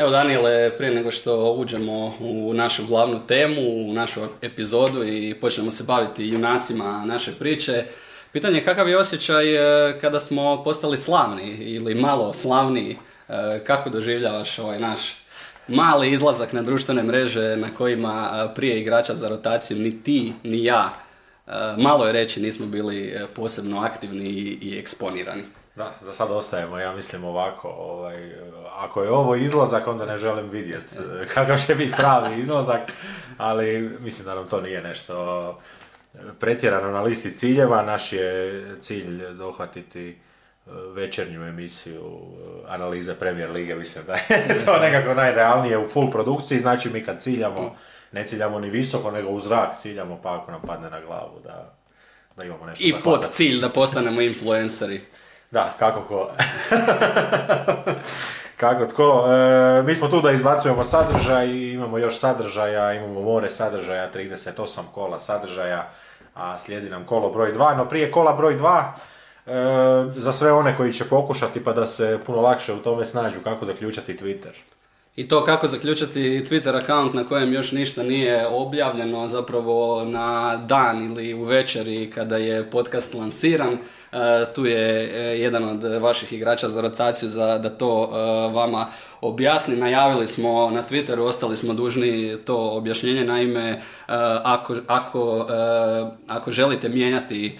Evo Daniele, prije nego što uđemo u našu glavnu temu, u našu epizodu i počnemo se baviti junacima naše priče, pitanje je kakav je osjećaj e, kada smo postali slavni ili malo slavniji, E, kako doživljavaš ovaj naš mali izlazak na društvene mreže na kojima e, prije igrača za rotaciju ni ti ni ja, malo je reći, nismo bili posebno aktivni i eksponirani. Da, za sad ostajemo, ja mislim ovako, ovaj, ako je ovo izlazak, onda ne želim vidjeti kakav će biti pravi izlazak, ali mislim da nam to nije nešto pretjerano na listi ciljeva, naš je cilj dohvatiti e, večernju emisiju analize Premier Lige, mislim da je to nekako najrealnije u full produkciji, znači mi kad ciljamo, ne ciljamo ni visoko, nego u zrak ciljamo, pa ako nam padne na glavu da, da imamo nešto I pod cilj da postanemo influenceri. Da, kako ko. kako tko. E, mi smo tu da izbacujemo sadržaj, imamo još sadržaja, imamo more sadržaja, 38 kola sadržaja, a slijedi nam kolo broj 2, no prije kola broj 2, e, za sve one koji će pokušati pa da se puno lakše u tome snađu kako zaključati Twitter. I to kako zaključati Twitter account na kojem još ništa nije objavljeno, zapravo na dan ili u večeri kada je podcast lansiran. E, tu je e, jedan od vaših igrača za rotaciju za, da to e, vama objasni. Najavili smo na Twitteru, ostali smo dužni to objašnjenje. Naime, ako, ako, ako želite mijenjati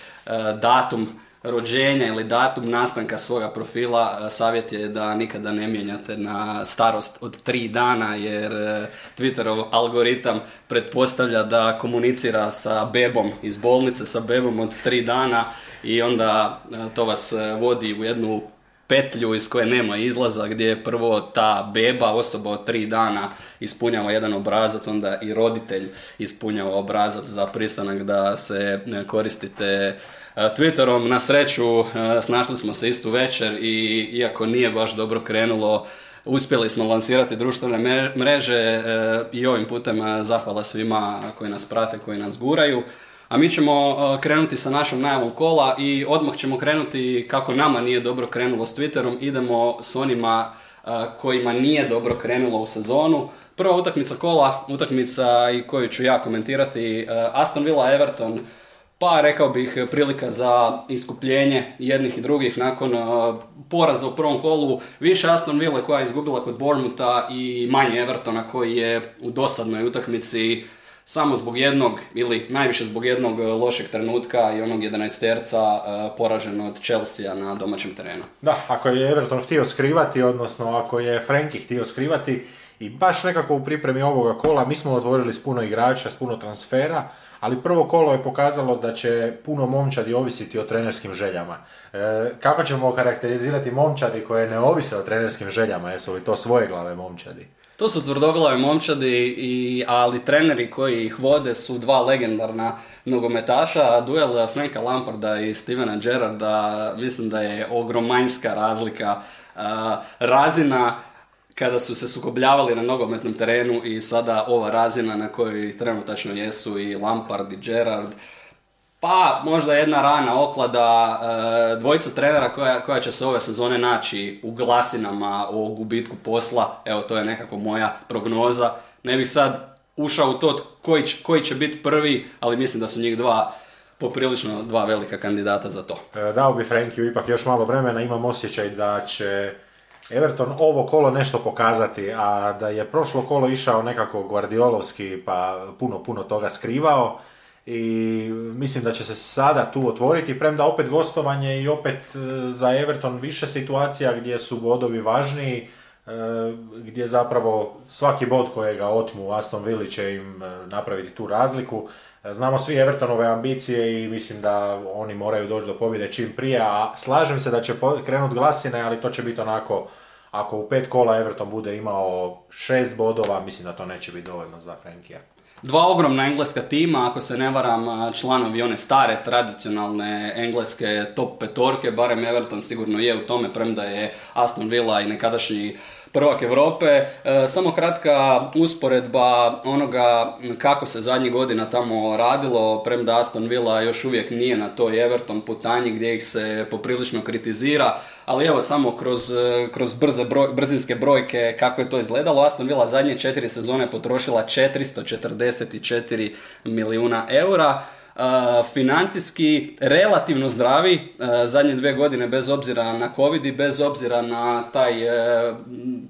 datum rođenja ili datum nastanka svoga profila, e, savjet je da nikada ne mijenjate na starost od tri dana, jer e, Twitterov algoritam pretpostavlja da komunicira sa bebom iz bolnice, sa bebom od tri dana i onda e, to vas vodi u jednu petlju iz koje nema izlaza, gdje je prvo ta beba, osoba od tri dana, ispunjava jedan obrazac, onda i roditelj ispunjava obrazac za pristanak da se koristite Twitterom. Na sreću, e, snašli smo se istu večer i iako nije baš dobro krenulo, Uspjeli smo lansirati društvene mreže e, i ovim putem e, zahvala svima koji nas prate, koji nas guraju. A mi ćemo e, krenuti sa našom najavom kola i odmah ćemo krenuti kako nama nije dobro krenulo s Twitterom, idemo s onima e, kojima nije dobro krenulo u sezonu. Prva utakmica kola, utakmica i koju ću ja komentirati, e, Aston Villa Everton, pa rekao bih prilika za iskupljenje jednih i drugih nakon uh, poraza u prvom kolu. Više Aston Ville koja je izgubila kod Bournemoutha i manje Evertona koji je u dosadnoj utakmici samo zbog jednog ili najviše zbog jednog uh, lošeg trenutka i onog 11-terca uh, poražen od Chelsea na domaćem terenu. Da, ako je Everton htio skrivati, odnosno ako je Frenkie htio skrivati i baš nekako u pripremi ovoga kola, mi smo otvorili s puno igrača, s puno transfera, ali prvo kolo je pokazalo da će puno momčadi ovisiti o trenerskim željama. E, kako ćemo karakterizirati momčadi koje ne ovise o trenerskim željama? Jesu li to svoje glave momčadi? To su tvrdoglave momčadi, i, ali treneri koji ih vode su dva legendarna nogometaša. Duel Franka Lamparda i Stevena Gerrarda, mislim da je ogromanjska razlika. A, razina kada su se sukobljavali na nogometnom terenu i sada ova razina na kojoj trenutačno jesu i Lampard i Gerrard. Pa, možda jedna rana oklada, e, dvojica trenera koja, koja će se ove sezone naći u glasinama o gubitku posla, evo to je nekako moja prognoza. Ne bih sad ušao u to koji će, koji će biti prvi, ali mislim da su njih dva poprilično dva velika kandidata za to. E, dao bi Frankiju ipak još malo vremena, imam osjećaj da će Everton ovo kolo nešto pokazati, a da je prošlo kolo išao nekako Guardiolovski pa puno, puno toga skrivao i mislim da će se sada tu otvoriti, premda opet gostovanje i opet e, za Everton više situacija gdje su bodovi važniji, e, gdje zapravo svaki bod kojega otmu Aston Villa će im e, napraviti tu razliku. Znamo svi Evertonove ambicije i mislim da oni moraju doći do pobjede čim prije, a slažem se da će krenut glasine, ali to će biti onako, ako u pet kola Everton bude imao šest bodova, mislim da to neće biti dovoljno za Frankija. dva ogromna engleska tima, ako se ne varam, članovi one stare tradicionalne engleske top petorke, barem Everton sigurno je u tome, premda je Aston Villa i nekadašnji prvak Europe. E, samo kratka usporedba onoga kako se zadnjih godina tamo radilo, premda Aston Villa još uvijek nije na toj Everton putanji gdje ih se poprilično kritizira, ali evo samo kroz, kroz brze brzinske brojke kako je to izgledalo. Aston Villa zadnje četiri sezone potrošila 444 milijuna eura financijski relativno zdravi zadnje dvije godine bez obzira na covid i bez obzira na taj, e,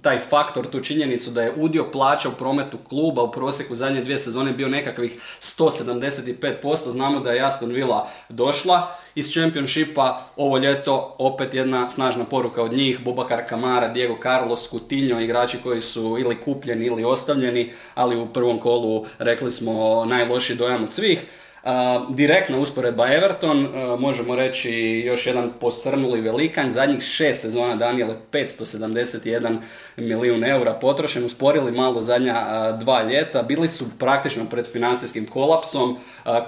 taj faktor, tu činjenicu da je udio plaća u prometu kluba u prosjeku zadnje dvije sezone bio nekakvih 175%. Znamo da je Aston Villa došla iz Championshipa ovo ljeto opet jedna snažna poruka od njih, Bubakar Kamara, Diego Carlos, Coutinho, igrači koji su ili kupljeni ili ostavljeni, ali u prvom kolu rekli smo najlošiji dojam od svih direktna usporedba Everton, možemo reći još jedan posrnuli velikan, zadnjih šest sezona Daniele 571 milijun eura potrošen, usporili malo zadnja dva ljeta, bili su praktično pred financijskim kolapsom,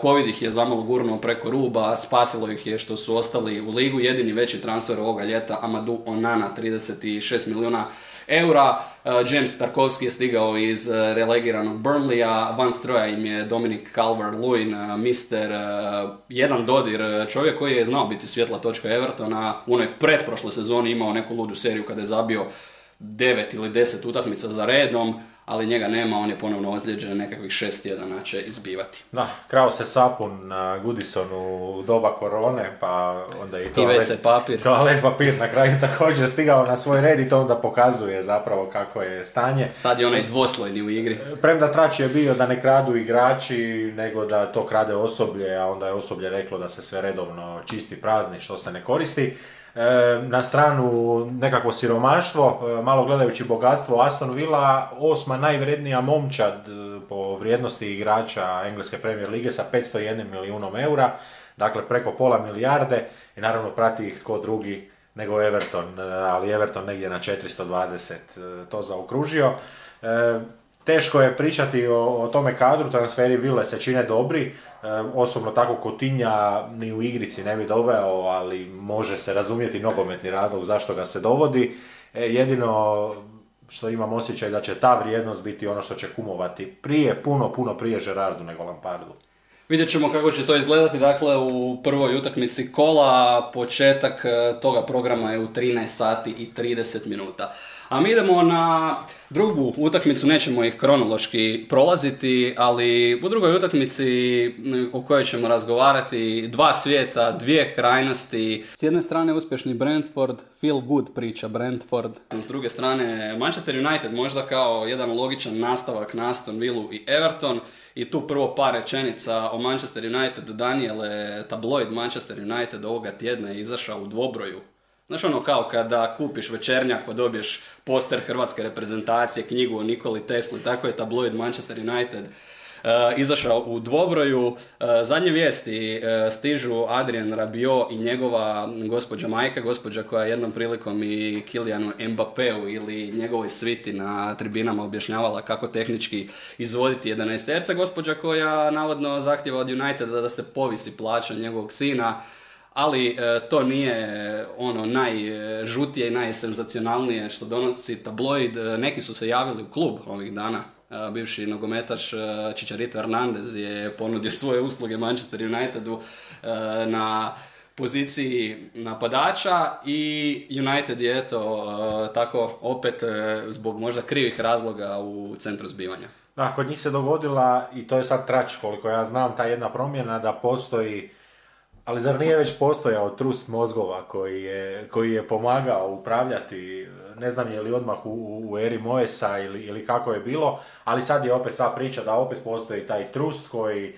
Covid ih je zamalo gurnuo preko ruba, spasilo ih je što su ostali u ligu, jedini veći transfer ovoga ljeta Amadou Onana 36 milijuna. Uh, James Tarkovski je stigao iz uh, relegiranog Burnleya, van stroja im je Dominic Calvert-Lewin, uh, mister, jedan dodir, čovjek koji je znao biti svjetla točka Evertona, u onoj pretprošloj sezoni imao neku ludu seriju kada je zabio devet ili deset utakmica za redom, ali njega nema, on je ponovno ozlijeđen, nekakvih šest tjedana će izbivati. Da, krao se sapun na Goodisonu u doba korone, pa onda i toalet, I papir. toalet papir na kraju također stigao na svoj red i to onda pokazuje zapravo kako je stanje. Sad je onaj dvoslojni u igri. Premda trač je bio da ne kradu igrači, nego da to krade osoblje, a onda je osoblje reklo da se sve redovno čisti prazni što se ne koristi. E, na stranu nekakvo siromaštvo, e, malo gledajući bogatstvo Aston Villa, osma najvrednija momčad e, po vrijednosti igrača Engleske premier lige sa 501 milijunom eura, dakle preko pola milijarde i naravno prati ih tko drugi nego Everton, ali Everton negdje na 420 to zaokružio. Teško je pričati o, tome kadru, transferi Ville se čine dobri, osobno tako Kotinja ni u igrici ne bi doveo, ali može se razumjeti nogometni razlog zašto ga se dovodi. E, jedino što imam osjećaj da će ta vrijednost biti ono što će kumovati prije, puno, puno prije Gerardu nego Lampardu. Vidjet ćemo kako će to izgledati, dakle u prvoj utakmici kola, početak e, toga programa je u 13 sati i 30 minuta. A mi idemo na drugu utakmicu, nećemo ih kronološki prolaziti, ali u drugoj utakmici o kojoj ćemo razgovarati, dva svijeta, dvije krajnosti. S jedne strane uspješni Brentford, feel good priča Brentford. S druge strane Manchester United možda kao jedan logičan nastavak na Aston Villa i Everton. I tu prvo par rečenica o Manchester United. Daniele, tabloid Manchester United ovoga tjedna je izašao u dvobroju Znaš ono kao kada kupiš večernjak pa dobiješ poster hrvatske reprezentacije, knjigu o Nikoli Tesli, tako je tabloid Manchester United uh, izašao u dvobroju. Uh, zadnje vijesti uh, stižu Adrian Rabio i njegova gospođa majka, gospođa koja jednom prilikom i Kilijanu Mbappeu ili njegovoj sviti na tribinama objašnjavala kako tehnički izvoditi 11 terca, gospođa koja navodno zahtjeva od Uniteda da se povisi plaća njegovog sina ali e, to nije ono najžutije i najsenzacionalnije što donosi tabloid. E, neki su se javili u klub ovih dana. E, bivši nogometaš Čičarito Hernandez je ponudio svoje usluge Manchester Unitedu na poziciji napadača i United je eto tako opet zbog možda krivih razloga u centru zbivanja. Da, kod njih se dogodila i to je sad trač koliko ja znam ta jedna promjena da postoji ali zar nije već postojao trust mozgova koji je, koji je pomagao upravljati, ne znam je li odmah u, u eri Moesa ili, ili kako je bilo, ali sad je opet ta priča da opet postoji taj trust koji,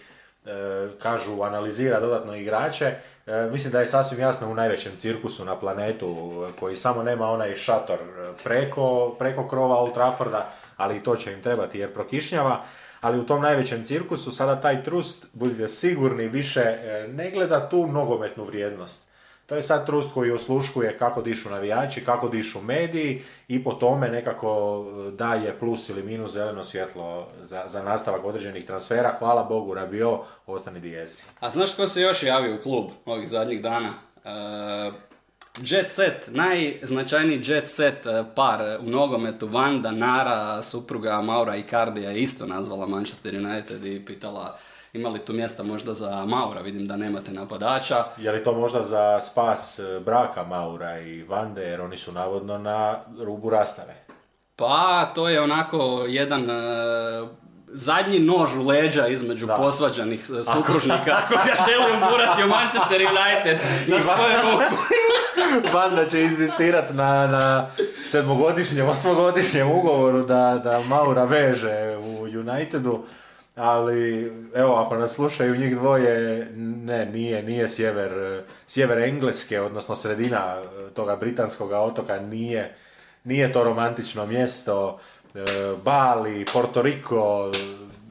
e, kažu, analizira dodatno igrače. E, mislim da je sasvim jasno u najvećem cirkusu na planetu koji samo nema onaj šator preko, preko krova Old Trafforda, ali to će im trebati jer prokišnjava ali u tom najvećem cirkusu sada taj trust, budite sigurni, više e, ne gleda tu nogometnu vrijednost, To je sad trust koji osluškuje kako dišu navijači, kako dišu mediji i po tome nekako e, daje plus ili minus zeleno svjetlo za, za nastavak određenih transfera. Hvala Bogu, Rabio, ostani dijesi. A znaš ko se još javio u klub ovih zadnjih dana? E, jet set, najznačajniji jet set e, par u nogometu, Vanda, Nara, supruga Maura Icardija je isto nazvala Manchester United i pitala ima li tu mjesta možda za Maura, vidim da nemate napadača. Je li to možda za spas e, braka Maura i Vande, jer oni su navodno na rubu rastave? Pa, to je onako jedan zadnji nož u leđa između posvađanih e, supružnika. ako ga želi uburati u Manchester United na svoju ruku. Vanda će insistirati na, na sedmogodišnjem, osmogodišnjem ugovoru da, da Maura veže u Unitedu ali evo ako nas slušaju njih dvoje, ne, nije, nije sjever, sjever Engleske, odnosno sredina e, toga britanskog otoka, nije, nije to romantično mjesto, Bali, Porto Rico,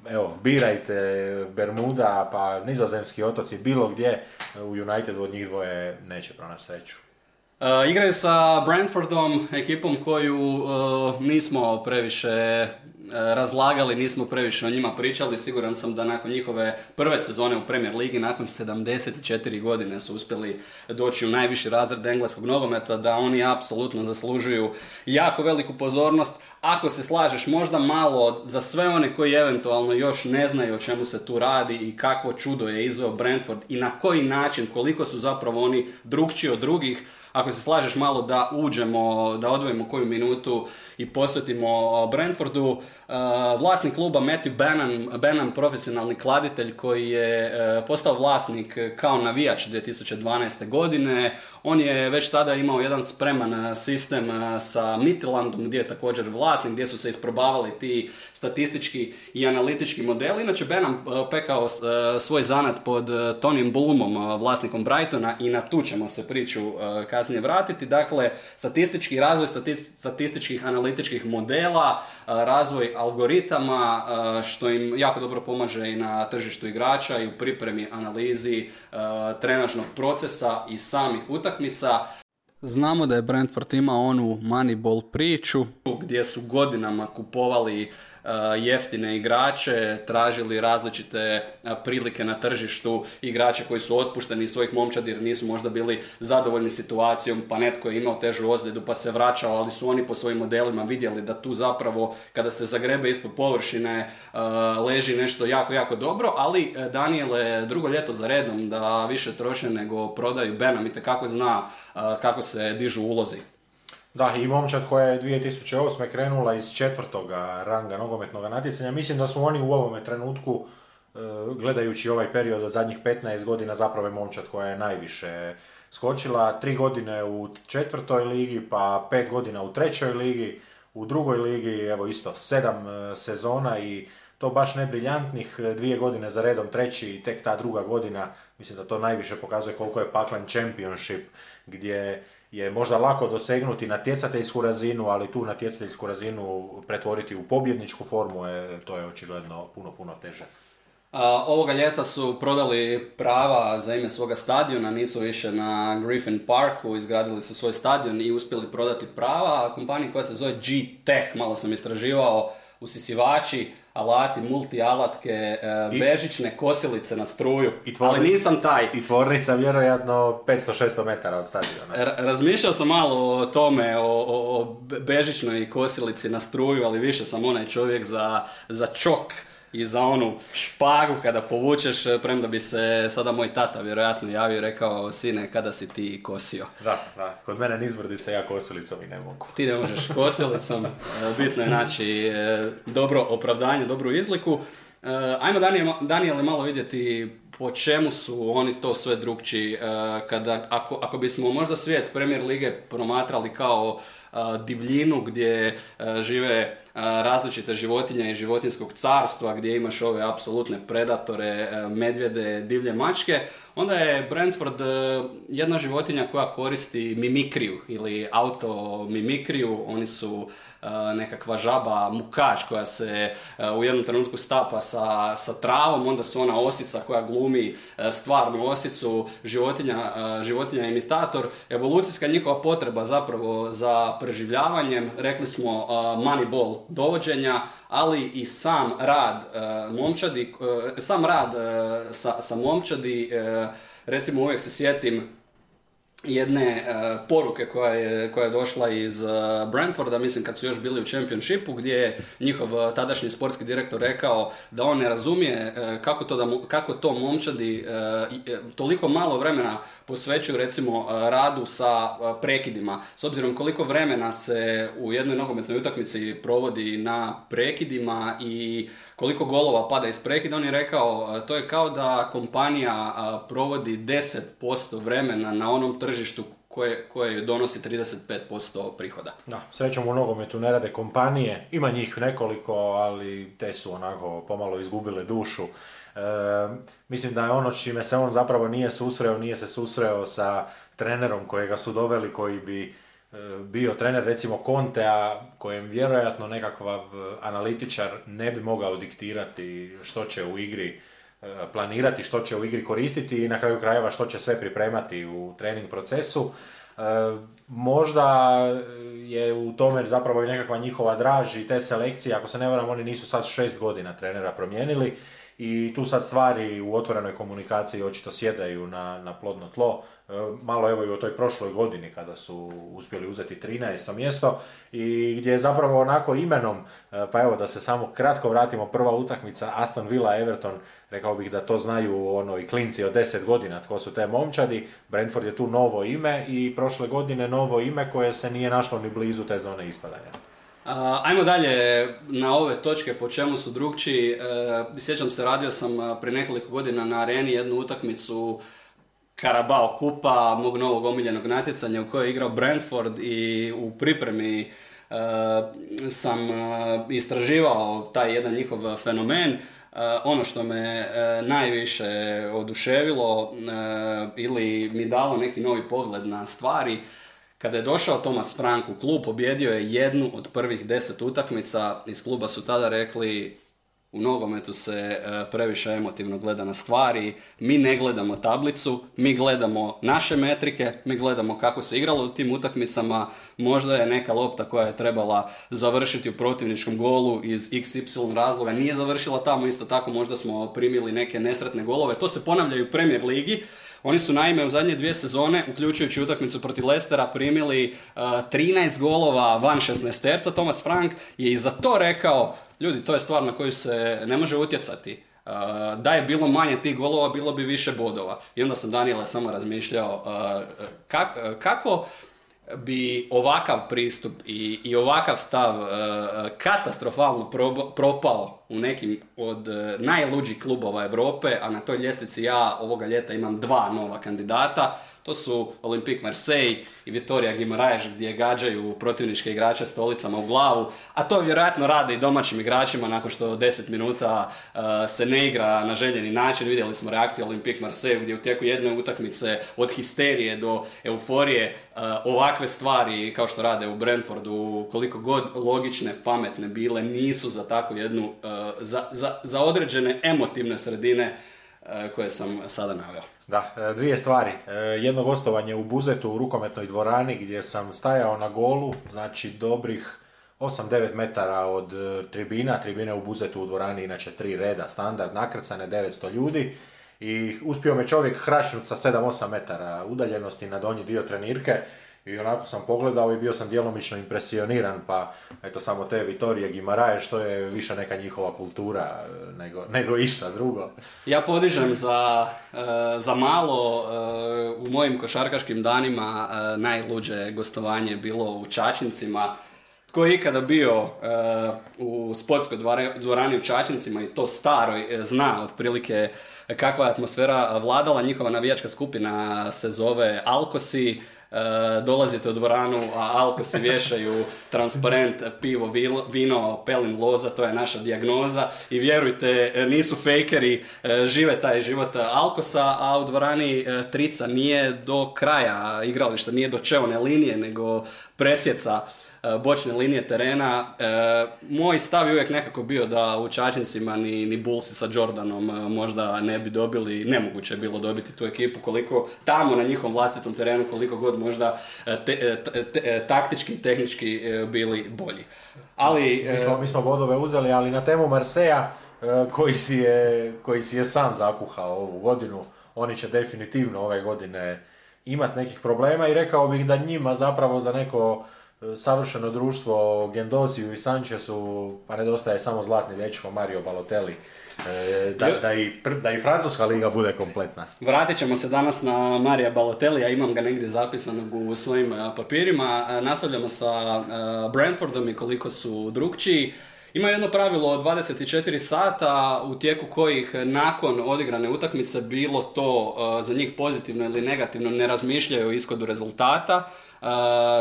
evo, birajte Bermuda, pa nizozemski otoci, bilo gdje, u Unitedu od njih dvoje neće pronaći sreću. Uh, igraju sa Brentfordom, ekipom koju nismo previše E, razlagali, nismo previše o njima pričali. Siguran sam da nakon njihove prve sezone u Premier Ligi, nakon 74 godine su uspjeli doći u najviši razred engleskog nogometa, da oni apsolutno zaslužuju jako veliku pozornost. Ako se slažeš možda malo za sve one koji eventualno još ne znaju o čemu se tu radi i kakvo čudo je izveo Brentford i na koji način, koliko su zapravo oni drugčiji od drugih, ako se slažeš malo da uđemo, da odvojimo koju minutu i posvetimo Brentfordu. Uh, vlasnik kluba Matthew Bannon, Bannon profesionalni kladitelj koji je uh, postao vlasnik kao navijač 2012. godine. On je već tada imao jedan spreman uh, sistem sa Midlandom gdje je također vlasnik, gdje su se isprobavali ti statistički i analitički modeli. Inače, Bannon pekao svoj zanat pod Tonim Bloomom, vlasnikom Brightona i na tu ćemo se priču kasnije vratiti. Dakle, statistički razvoj statističkih analitičkih modela, razvoj algoritama, što im jako dobro pomaže i na tržištu igrača i u pripremi analizi trenažnog procesa i samih utakmica. Znamo da je Brentford imao onu Moneyball priču gdje su godinama kupovali jeftine igrače, tražili različite uh, prilike na tržištu, igrače koji su otpušteni iz svojih momčadi jer nisu možda bili zadovoljni situacijom, pa netko je imao težu ozljedu pa se vraćao, ali su oni po svojim modelima vidjeli da tu zapravo kada se zagrebe ispod površine uh, leži nešto jako, jako dobro, ali Daniel je drugo ljeto za redom da više troše nego prodaju Benam i kako zna kako se dižu ulozi. Da, i momčad koja je 2008. krenula iz četvrtoga ranga nogometnog natjecanja. Mislim da su oni u ovome trenutku, e, gledajući ovaj period od zadnjih 15 godina, zapravo je momčad koja je najviše skočila. Tri godine u četvrtoj ligi, pa pet godina u trećoj ligi, u drugoj ligi, evo isto, sedam e, sezona i to baš ne briljantnih, dvije godine za redom treći i tek ta druga godina, mislim da to najviše pokazuje koliko je paklan championship, gdje je možda lako dosegnuti natjecateljsku razinu, ali tu natjecateljsku razinu pretvoriti u pobjedničku formu, je, to je očigledno puno, puno teže. A, ovoga ljeta su prodali prava za ime svoga stadiona, nisu više na Griffin Parku, izgradili su svoj stadion i uspjeli prodati prava. Kompanija koja se zove G-Tech, malo sam istraživao, usisivači, alati, multi-alatke, e, bežične kosilice na struju, I ali nisam taj. I tvornica vjerojatno 500-600 metara od stadiona. razmišljao sam malo o tome, o, o, o bežičnoj kosilici na struju, ali više sam onaj čovjek za, za čok i za onu špagu kada povučeš, e, premda bi se sada moj tata vjerojatno javio i rekao, sine, kada si ti kosio? Da, da, kod mene nizvrdi se, ja kosilicom i ne mogu. Ti ne možeš kosilicom, e, bitno je naći e, dobro opravdanje, dobru izliku. Ajmo Daniel, malo vidjeti po čemu su oni to sve drugčiji. Kada, ako, ako bismo možda svijet Premier Lige promatrali kao divljinu gdje žive različite životinje i životinskog carstva gdje imaš ove apsolutne predatore, medvjede, divlje mačke, onda je Brentford jedna životinja koja koristi mimikriju ili auto mimikriju, oni su nekakva žaba mukač koja se u jednom trenutku stapa sa, sa travom, onda su ona osica koja glumi stvarnu osicu, životinja, životinja imitator. Evolucijska njihova potreba zapravo za preživljavanjem, rekli smo moneyball dovođenja, ali i sam rad momčadi, sam rad sa, sa momčadi, recimo uvijek se sjetim jedne e, poruke koja je, koja je došla iz uh, Brentforda, mislim kad su još bili u Championshipu, gdje je njihov uh, tadašnji sportski direktor rekao da on ne razumije kako, to da, kako to momčadi toliko malo vremena posvećuju recimo radu sa prekidima. S obzirom koliko vremena se u jednoj nogometnoj utakmici provodi na prekidima i koliko golova pada iz prekida, on je rekao to je kao da kompanija provodi 10% vremena na onom tržištu koje, koje donosi 35% prihoda. Da, srećom u nogometu ne rade kompanije, ima njih nekoliko, ali te su onako pomalo izgubile dušu. Mislim da je ono čime se on zapravo nije susreo, nije se susreo sa trenerom kojega su doveli koji bi E, bio trener recimo Contea kojem vjerojatno nekakav analitičar ne bi mogao diktirati što će u igri e, planirati, što će u igri koristiti i na kraju krajeva što će sve pripremati u trening procesu. E, možda je u tome zapravo i nekakva njihova draž i te selekcije, ako se ne varam, oni nisu sad šest godina trenera promijenili i tu sad stvari u otvorenoj komunikaciji očito sjedaju na, na plodno tlo. E, malo evo i u toj prošloj godini kada su uspjeli uzeti 13. mjesto i gdje je zapravo onako imenom, e, pa evo da se samo kratko vratimo, prva utakmica Aston Villa Everton, rekao bih da to znaju ono i klinci od 10 godina tko su te momčadi, Brentford je tu novo ime i prošle godine novo ime koje se nije našlo ni blizu te zone ispadanja ajmo dalje na ove točke po čemu su drugčiji. E, sjećam se, radio sam prije nekoliko godina na areni jednu utakmicu Karabao Kupa, mog novog omiljenog natjecanja u kojoj je igrao Brentford i u pripremi e, sam e, istraživao taj jedan njihov fenomen. ono što me najviše oduševilo ili mi dalo neki novi pogled na stvari kada je došao Thomas Frank u klub, pobjedio je jednu od prvih deset utakmica. Iz kluba su tada rekli u nogometu se e, previše emotivno gleda na stvari, mi ne gledamo tablicu, mi gledamo naše metrike, mi gledamo kako se igralo u tim utakmicama, možda je neka lopta koja je trebala završiti u protivničkom golu iz XY razloga, nije završila tamo, isto tako možda smo primili neke nesretne golove, to se ponavlja i u Premier Ligi, oni su naime u zadnje dvije sezone, uključujući utakmicu protiv Lestera, primili uh, 13 golova van 16 Thomas Frank je i za to rekao, ljudi, to je stvar na koju se ne može utjecati. Uh, da je bilo manje tih golova, bilo bi više bodova. I onda sam Daniela samo razmišljao uh, kako bi ovakav pristup i, i ovakav stav uh, katastrofalno propao u nekim od uh, najluđih klubova Europe, a na toj ljestvici ja ovoga ljeta imam dva nova kandidata. To su Olympique Marseille i Vitoria Guimaraes gdje gađaju protivničke igrače stolicama u glavu, a to vjerojatno rade i domaćim igračima nakon što 10 minuta uh, se ne igra na željeni način. Vidjeli smo reakciju Olympique Marseille gdje u tijeku jedne utakmice od histerije do euforije uh, ovakve stvari kao što rade u Brentfordu, koliko god logične, pametne bile, nisu za takvu jednu, uh, za, za određene emotivne sredine koje sam sada naveo. Da, e, dvije stvari. E, jedno gostovanje u Buzetu u rukometnoj dvorani gdje sam stajao na golu, znači dobrih 8-9 metara od e, tribina, tribine u Buzetu u dvorani, inače tri reda, standard, nakrcane, 900 ljudi i uspio me čovjek hrašnuti sa 7-8 metara udaljenosti na donji dio trenirke i onako sam pogledao i bio sam djelomično impresioniran, pa eto samo te Vitorije Gimaraje, što je više neka njihova kultura e, nego, nego išta drugo. Ja podižem za, e, za malo e, u mojim košarkaškim danima najluđe gostovanje bilo u Čačincima, Ko je ikada bio u sportskoj dvorani u Čačincima i to staroj zna otprilike kakva je atmosfera vladala, njihova navijačka skupina se zove Alkosi, dolazite u dvoranu, a alkosi vješaju transparent, pivo, vino, pelin, loza, to je naša dijagnoza. I vjerujte, nisu fejkeri, žive taj život alkosa, a u dvorani trica nije do kraja igrališta, nije do čeone linije, nego presjeca bočne linije terena. E, moj stav je uvijek nekako bio da u Čačincima ni, ni Bullsi sa Jordanom e, možda ne bi dobili, nemoguće je bilo dobiti tu ekipu koliko tamo na njihovom vlastitom terenu, koliko god možda taktički i tehnički bili bolji. Ali, mi, smo, mi smo bodove uzeli, ali na temu Marseja koji si je, koji si je sam zakuhao ovu godinu, oni će definitivno ove godine imati nekih problema i rekao bih da njima zapravo za neko savršeno društvo Gendoziju i Sanchezu, pa nedostaje samo zlatni dečko Mario Balotelli. E, da, da, i, da i francuska liga bude kompletna. Vratit ćemo se danas na Marija Balotelli, imam ga negdje zapisanog u svojim e, papirima. E, nastavljamo sa Brentfordom i koliko su drugčiji. Ima jedno pravilo od 24 sata u tijeku kojih nakon odigrane utakmice bilo to za njih pozitivno ili negativno ne razmišljaju o ishodu rezultata.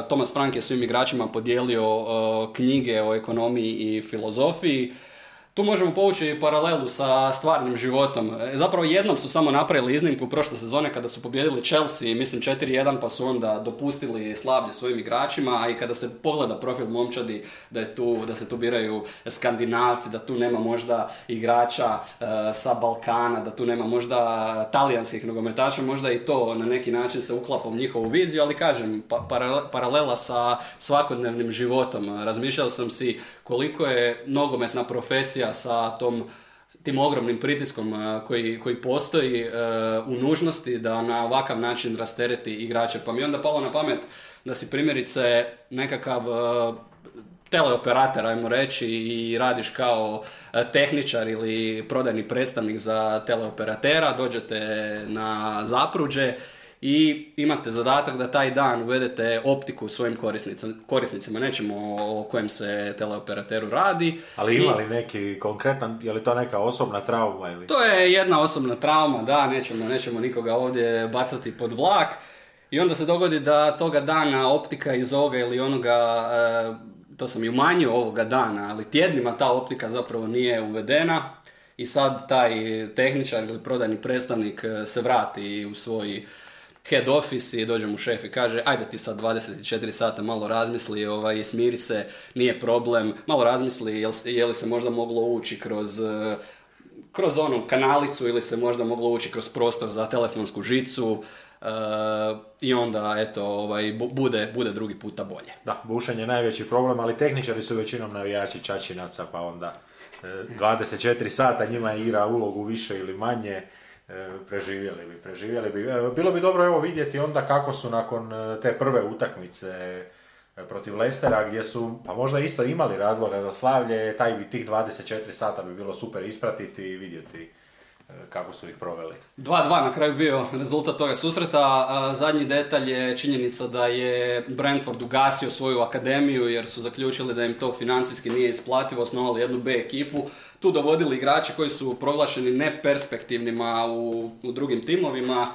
Thomas Frank je svim igračima podijelio knjige o ekonomiji i filozofiji tu možemo povući paralelu sa stvarnim životom. E, zapravo jednom su samo napravili iznimku prošle sezone kada su pobjedili Chelsea, mislim 4-1 pa su onda dopustili slavlje svojim igračima, a i kada se pogleda profil momčadi da, je tu, da se tu biraju skandinavci, da tu nema možda igrača e, sa Balkana, da tu nema možda talijanskih nogometaša, možda i to na neki način se uklapa u njihovu viziju, ali kažem, pa, paralela sa svakodnevnim životom. Razmišljao sam si koliko je nogometna profesija sa tom tim ogromnim pritiskom koji, koji postoji u nužnosti da na ovakav način rastereti igrače. Pa mi onda palo na pamet da si primjerice nekakav teleoperator, ajmo reći, i radiš kao tehničar ili prodajni predstavnik za teleoperatera, dođete na zapruđe i imate zadatak da taj dan uvedete optiku svojim korisnicima. Nećemo o kojem se teleoperateru radi. Ali ima li neki konkretan, je li to neka osobna trauma? Ili? To je jedna osobna trauma, da, nećemo, nećemo nikoga ovdje bacati pod vlak. I onda se dogodi da toga dana optika iz ovoga ili onoga, e, to sam i umanjio ovoga dana, ali tjednima ta optika zapravo nije uvedena. I sad taj tehničar ili prodajni predstavnik e, se vrati u svoj head office i dođe mu šef i kaže ajde ti sad 24 sata malo razmisli, ovaj, smiri se, nije problem, malo razmisli jel, je li se možda moglo ući kroz eh, kroz onu kanalicu ili se možda moglo ući kroz prostor za telefonsku žicu uh, i onda eto ovaj, bude, bude drugi puta bolje. Da, bušenje je najveći problem, ali tehničari su većinom navijači čačinaca pa onda 24 eh, sata njima igra ulogu više ili manje preživjeli bi, preživjeli bi. E, bilo bi dobro evo vidjeti onda kako su nakon e, te prve utakmice protiv Lestera gdje su pa možda isto imali razloga za slavlje, taj bi tih 24 sata bi bilo super ispratiti i vidjeti kako su ih proveli. 2-2 na kraju bio rezultat toga susreta. Zadnji detalj je činjenica da je Brentford ugasio svoju akademiju jer su zaključili da im to financijski nije isplativo, osnovali jednu B ekipu, tu dovodili igrače koji su proglašeni neperspektivnima u, u drugim timovima.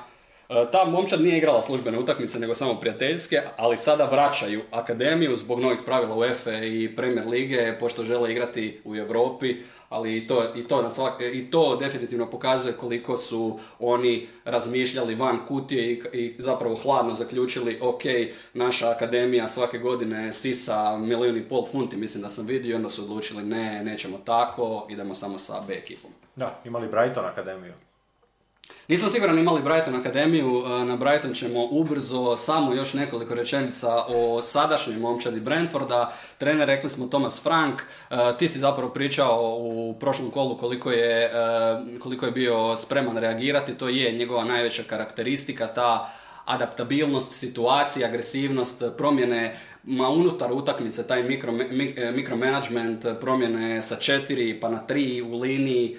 E, ta momčad nije igrala službene utakmice, nego samo prijateljske, ali sada vraćaju akademiju zbog novih pravila UEFA i Premier Lige, pošto žele igrati u Europi, ali i to, i to, na i to definitivno pokazuje koliko su oni razmišljali van kutije i, i zapravo hladno zaključili, ok, naša akademija svake godine sisa milijun i pol funti, mislim da sam vidio, onda su odlučili ne, nećemo tako, idemo samo sa B ekipom. Da, imali Brighton akademiju. Nisam siguran imali Brighton Akademiju, e, na Brighton ćemo ubrzo samo još nekoliko rečenica o sadašnjoj momčadi Brentforda. Trener rekli smo Thomas Frank, e, ti si zapravo pričao u prošlom kolu koliko je, e, koliko je bio spreman reagirati, to je njegova najveća karakteristika, ta adaptabilnost situacije, agresivnost, promjene ma unutar utakmice, taj mikro, mikromanagement, promjene sa četiri pa na tri u liniji,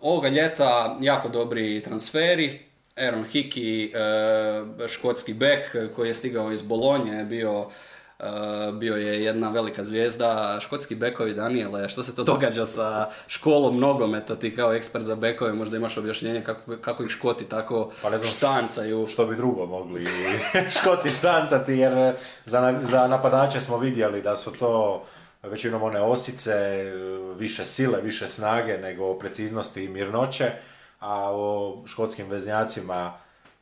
ovoga ljeta jako dobri transferi. Aaron Hickey, uh, škotski bek koji je stigao iz Bolonje, bio bio je jedna velika zvijezda, škotski bekovi Daniele, što se to događa sa školom nogometa, ti kao ekspert za bekove, možda imaš objašnjenje kako, kako ih škoti tako Pa ne znam štancaju. Što bi drugo mogli škoti štancati, jer za, za napadače smo vidjeli da su to većinom one osice, više sile, više snage nego preciznosti i mirnoće, a o škotskim veznjacima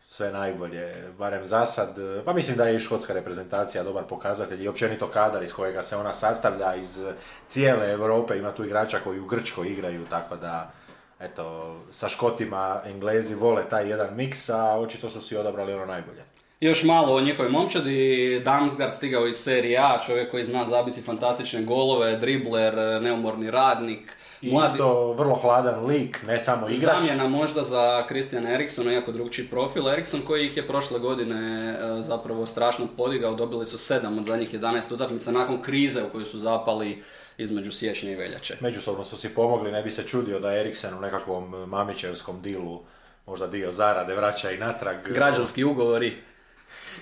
sve najbolje, barem za sad. Pa mislim da je i škotska reprezentacija dobar pokazatelj i općenito kadar iz kojega se ona sastavlja iz cijele Europe. Ima tu igrača koji u Grčkoj igraju, tako da eto, sa Škotima Englezi vole taj jedan miks, a očito su si odabrali ono najbolje. Još malo o njihovoj momčadi, Damsgaard stigao iz serije A, čovjek koji zna zabiti fantastične golove, dribler, neumorni radnik. I isto vrlo hladan lik, ne samo igrač. Zamjena možda za Christiana Erikssona, iako drugčiji profil. Eriksson koji ih je prošle godine e, zapravo strašno podigao, dobili su sedam od zadnjih 11 utakmica nakon krize u kojoj su zapali između siječnja i veljače. Međusobno su si pomogli, ne bi se čudio da Eriksen u nekakvom mamićevskom dilu možda dio zarade vraća i natrag. Građanski ugovori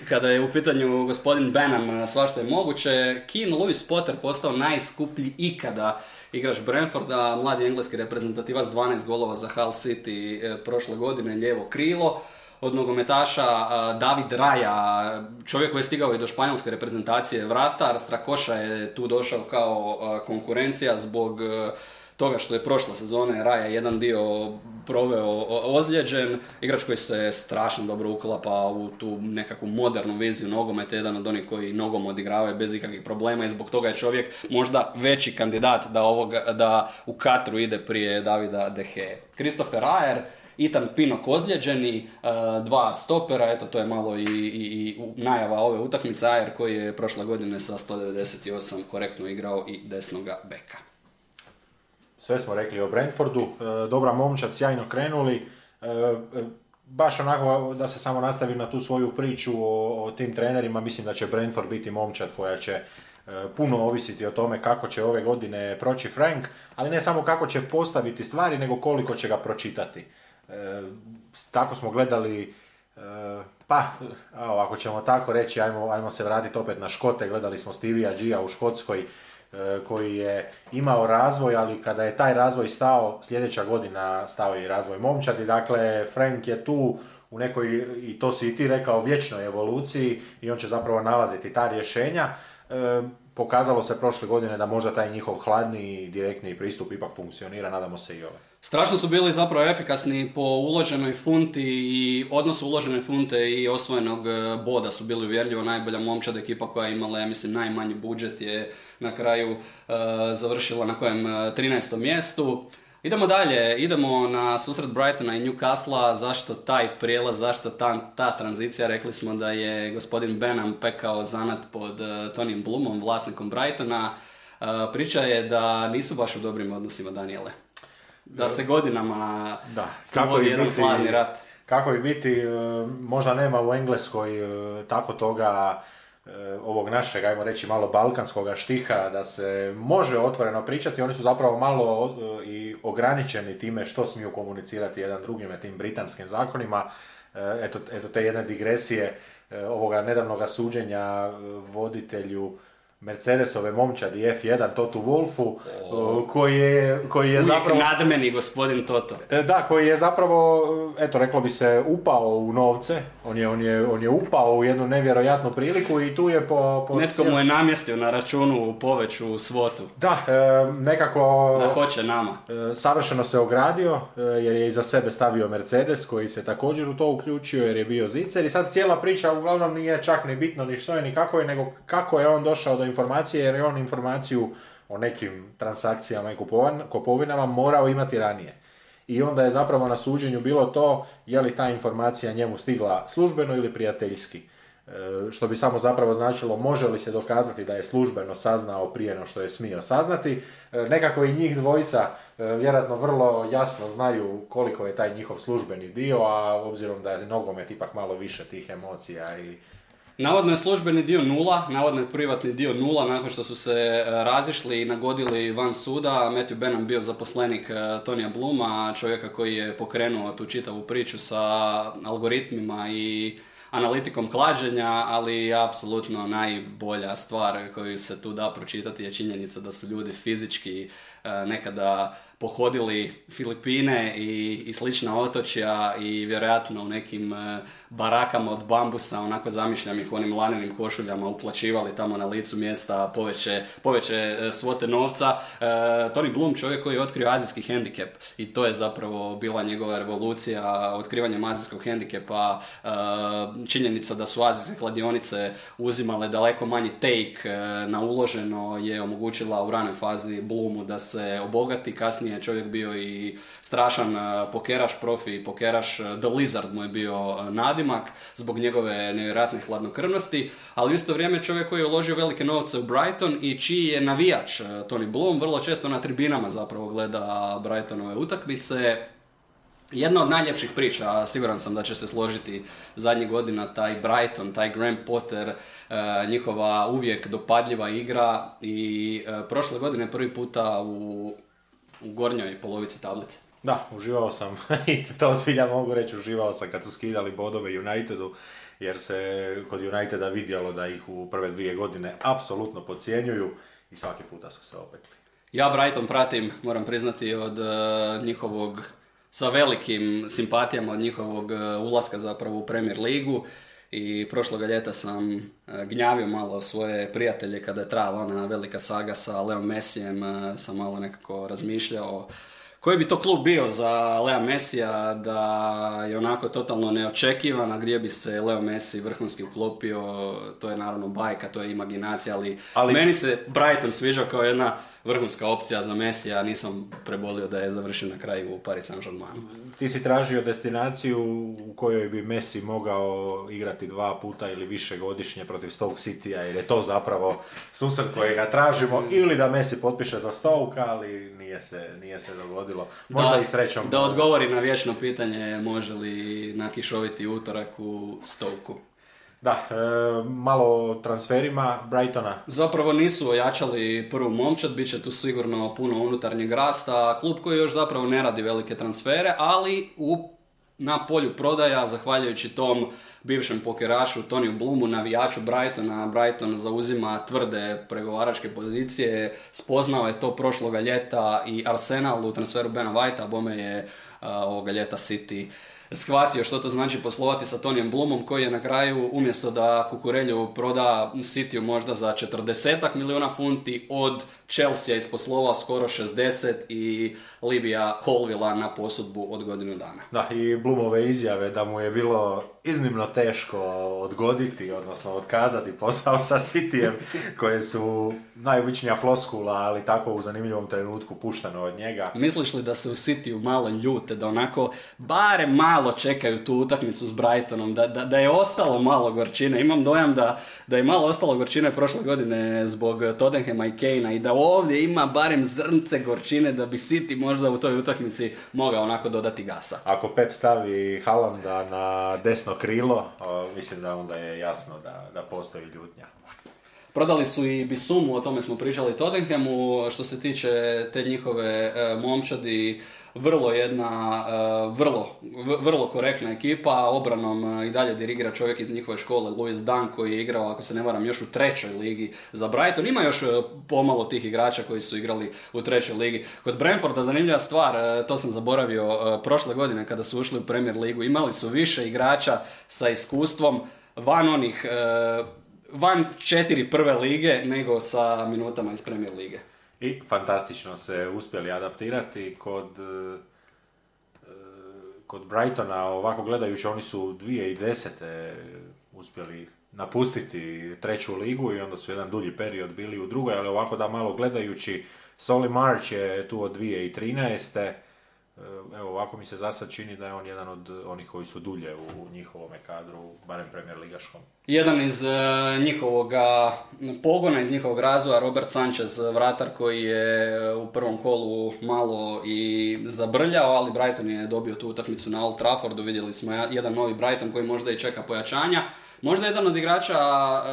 kada je u pitanju gospodin Benham svašta je moguće, Keen Lewis Potter postao najskuplji ikada igrač Brentforda, mladi engleski reprezentativac 12 golova za Hull City e, prošle godine, lijevo krilo. Od nogometaša David Raja, čovjek koji je stigao i do španjolske reprezentacije vratar, Strakoša je tu došao kao konkurencija zbog e, toga što je prošla sezone Raja jedan dio proveo ozlijeđen, igrač koji se strašno dobro uklapa u tu nekakvu modernu viziju nogometa, jedan od onih koji nogom odigravaju bez ikakvih problema i zbog toga je čovjek možda veći kandidat da, ovoga, da u Katru ide prije Davida Dehe. Christopher Ayer, Itan Pinok ozlijeđeni, e, dva stopera, eto to je malo i, i, i najava ove utakmice, Ayer koji je prošle godine sa 198 korektno igrao i desnoga beka. Sve smo rekli o Brentfordu, e, dobra momčad, sjajno krenuli. E, e, baš onako da se samo nastavi na tu svoju priču o, o tim trenerima, mislim da će Brentford biti momčad koja će puno ovisiti o tome kako će ove godine proći Frank, ali ne samo kako će postaviti stvari, nego koliko će ga pročitati. Tako smo gledali, pa ako ćemo tako reći, ajmo, ajmo se vratiti opet na Škote, gledali smo Stevie Gia u Škotskoj, koji je imao razvoj, ali kada je taj razvoj stao, sljedeća godina stao i razvoj momčadi. Dakle, Frank je tu u nekoj, i to si i ti rekao, vječnoj evoluciji i on će zapravo nalaziti ta rješenja. E, pokazalo se prošle godine da možda taj njihov hladni direktni pristup ipak funkcionira, nadamo se i ove. Strašno su bili zapravo efikasni po uloženoj funti i odnosu uložene funte i osvojenog e, boda su bili uvjerljivo najbolja momčad ekipa koja je imala, ja mislim, najmanji budžet je na kraju uh, završila na kojem 13. mjestu. Idemo dalje, idemo na susret Brightona i Newcastle, zašto taj prijelaz, zašto ta, ta tranzicija, rekli smo da je gospodin Benham pekao zanat pod uh, Tonim Blumom, vlasnikom Brightona, uh, priča je da nisu baš u dobrim odnosima Daniele. Da se godinama da. Kako vodi jedan biti, hladni rat. Kako bi biti, možda nema u Engleskoj tako toga E, ovog našeg, ajmo reći, malo balkanskog štiha, da se može otvoreno pričati, oni su zapravo malo e, i ograničeni time što smiju komunicirati jedan drugime, tim britanskim zakonima. E, eto, eto te jedne digresije ovoga nedavnog suđenja voditelju Mercedesove momčadi F1 Totu Wolfu koji je, koji je zapravo... nadmeni gospodin Toto. E, da, koji je zapravo, eto reklo bi se, upao u novce. On je, on je, on je upao u jednu nevjerojatnu priliku i tu je po... po Netko mu je namjestio na računu poveću svotu. Da, e, nekako... Da hoće nama. E, savršeno se ogradio jer je iza sebe stavio Mercedes koji se također u to uključio jer je bio zicer i sad cijela priča uglavnom nije čak ni bitno ni što je ni kako je, nego kako je on došao do informacije jer je on informaciju o nekim transakcijama i kupovinama morao imati ranije. I onda je zapravo na suđenju bilo to je li ta informacija njemu stigla službeno ili prijateljski. E, što bi samo zapravo značilo može li se dokazati da je službeno saznao prije no što je smio saznati. E, nekako i njih dvojica e, vjerojatno vrlo jasno znaju koliko je taj njihov službeni dio, a obzirom da je nogomet ipak malo više tih emocija i Navodno je službeni dio nula, navodno je privatni dio nula nakon što su se e, razišli i nagodili van suda. Matthew Benham bio zaposlenik e, Tonija Bluma, čovjeka koji je pokrenuo tu čitavu priču sa algoritmima i analitikom klađenja, ali apsolutno najbolja stvar koju se tu da pročitati je činjenica da su ljudi fizički nekada pohodili Filipine i, i slična otočja i vjerojatno u nekim e, barakama od bambusa, onako zamišljam ih u onim lanenim košuljama, uplaćivali tamo na licu mjesta poveće, poveće e, svote novca. E, Tony Bloom, čovjek koji je otkrio azijski hendikep i to je zapravo bila njegova revolucija, otkrivanje azijskog hendikepa, e, činjenica da su azijske kladionice uzimale daleko manji take na uloženo je omogućila u ranoj fazi Bloomu da se obogati, kasnije je čovjek bio i strašan e, pokeraš, profi pokeraš, e, The Lizard mu je bio e, nadimak zbog njegove nevjerojatne hladnokrvnosti, ali u isto vrijeme čovjek koji je uložio velike novce u Brighton i čiji je navijač Tony Bloom, vrlo često na tribinama zapravo gleda Brightonove utakmice, jedna od najljepših priča, siguran sam da će se složiti zadnjih godina, taj Brighton, taj Graham Potter, njihova uvijek dopadljiva igra i prošle godine prvi puta u u gornjoj polovici tablice. Da, uživao sam i to zbilja mogu reći, uživao sam kad su skidali bodove Unitedu, jer se kod Uniteda vidjelo da ih u prve dvije godine apsolutno podcjenjuju i svaki puta su se opekli. Ja Brighton pratim, moram priznati, od uh, njihovog, sa velikim simpatijama od njihovog uh, ulaska zapravo u Premier ligu. I prošloga ljeta sam uh, gnjavio malo svoje prijatelje kada je trajala ona velika saga sa Leom Messijem, sam malo nekako razmišljao koji bi to klub bio za Lea Messija da je onako totalno neočekivan, a gdje bi se Leo Messi vrhunski uklopio, to je naravno bajka, to je imaginacija, ali, ali... meni se Brighton sviđa kao jedna vrhunska opcija za Messi, a nisam prebolio da je završio na kraju u Paris Saint-Germain. Ti si tražio destinaciju u kojoj bi Messi mogao igrati dva puta ili više godišnje protiv Stoke City-a, jer je to zapravo susret kojega tražimo, ili da Messi potpiše za Stoke, ali nije se, nije se dogodilo. Možda da, i srećom. Da odgovori na vječno pitanje može li nakišoviti utorak u Stoke. Da, e, malo transferima Brightona. Zapravo nisu ojačali prvu momčad, bit će tu sigurno puno unutarnjeg rasta. Klub koji još zapravo ne radi velike transfere, ali u, na polju prodaja, zahvaljujući tom bivšem pokerašu Toniju Bloomu, navijaču Brightona, Brighton zauzima tvrde pregovaračke pozicije, spoznao je to prošloga ljeta i Arsenal u transferu Bena Whitea, bome je ovoga ljeta City shvatio što to znači poslovati sa Tonijem Blumom koji je na kraju umjesto da Kukurelju proda City možda za 40 milijuna funti od Chelsea isposlovao skoro 60 i Livija Colvilla na posudbu od godinu dana. Da, i Blumove izjave da mu je bilo iznimno teško odgoditi, odnosno otkazati posao sa Cityjem, koje su najobičnija floskula, ali tako u zanimljivom trenutku pušteno od njega. Misliš li da se u Cityu malo ljute, da onako bare malo čekaju tu utakmicu s Brightonom, da, da, da je ostalo malo gorčine? Imam dojam da, da je malo ostalo gorčine prošle godine zbog Tottenhama i Kejna i da ovdje ima barem zrnce gorčine da bi City možda u toj utakmici mogao onako dodati gasa. Ako Pep stavi Halanda na desno krilo, mislim da onda je jasno da, da postoji ljutnja. Prodali su i Bisumu, o tome smo pričali Tottenhamu, što se tiče te njihove e, momčadi, vrlo jedna, e, vrlo, vrlo korektna ekipa, obranom e, i dalje dirigira čovjek iz njihove škole, Louis Dan, koji je igrao, ako se ne varam, još u trećoj ligi za Brighton. Ima još pomalo tih igrača koji su igrali u trećoj ligi. Kod Brentforda zanimljiva stvar, to sam zaboravio prošle godine kada su ušli u Premier ligu, imali su više igrača sa iskustvom van onih van četiri prve lige nego sa minutama iz Premier lige. I fantastično se uspjeli adaptirati kod e, kod Brightona, ovako gledajući, oni su 2010. uspjeli napustiti treću ligu i onda su jedan dulji period bili u drugoj, ali ovako da malo gledajući, Soli March je tu od 2013. E, evo, ovako mi se za sad čini da je on jedan od onih koji su dulje u njihovome kadru, barem Premier Ligaškom. Jedan iz uh, njihovog pogona, iz njihovog razvoja, Robert Sanchez, vratar koji je e, u prvom kolu malo i zabrljao, ali Brighton je dobio tu utakmicu na Old Traffordu, vidjeli smo jedan novi Brighton koji možda i čeka pojačanja. Možda jedan od igrača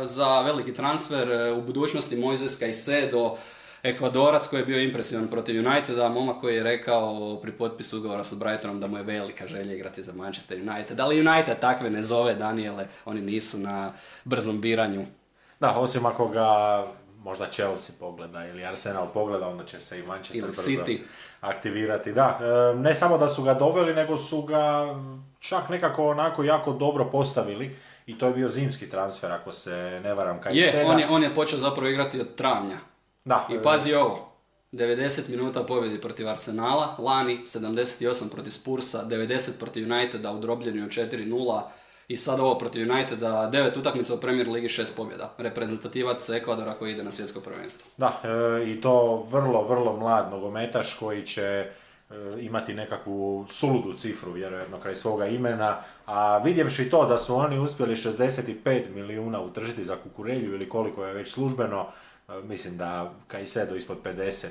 za veliki transfer u budućnosti Mojzeska i Sedo, Ekvadorac koji je bio impresivan protiv Uniteda, momak koji je rekao pri potpisu ugovora sa Brightonom da mu je velika želja igrati za Manchester United. Ali United takve ne zove Daniele, oni nisu na brzom biranju. Da, osim ako ga možda Chelsea pogleda ili Arsenal pogleda, onda će se i Manchester Ili brzo City. aktivirati. Da, e, ne samo da su ga doveli, nego su ga čak nekako onako jako dobro postavili i to je bio zimski transfer, ako se ne varam, kaj Je, on je, on je počeo zapravo igrati od travnja. Da, I pazi ovo, 90 minuta pobjedi protiv Arsenala, lani 78 protiv Spursa, 90 protiv Uniteda u drobljenju 4-0 i sad ovo protiv Uniteda, 9 utakmica u Premier Ligi, 6 pobjeda. Reprezentativac Ekvadora koji ide na svjetsko prvenstvo. Da, e, i to vrlo, vrlo mlad nogometaš koji će e, imati nekakvu suludu cifru, vjerojatno, kraj svoga imena, a vidjevši to da su oni uspjeli 65 milijuna utržiti za kukurelju ili koliko je već službeno, mislim da kaj sve do ispod 50 e,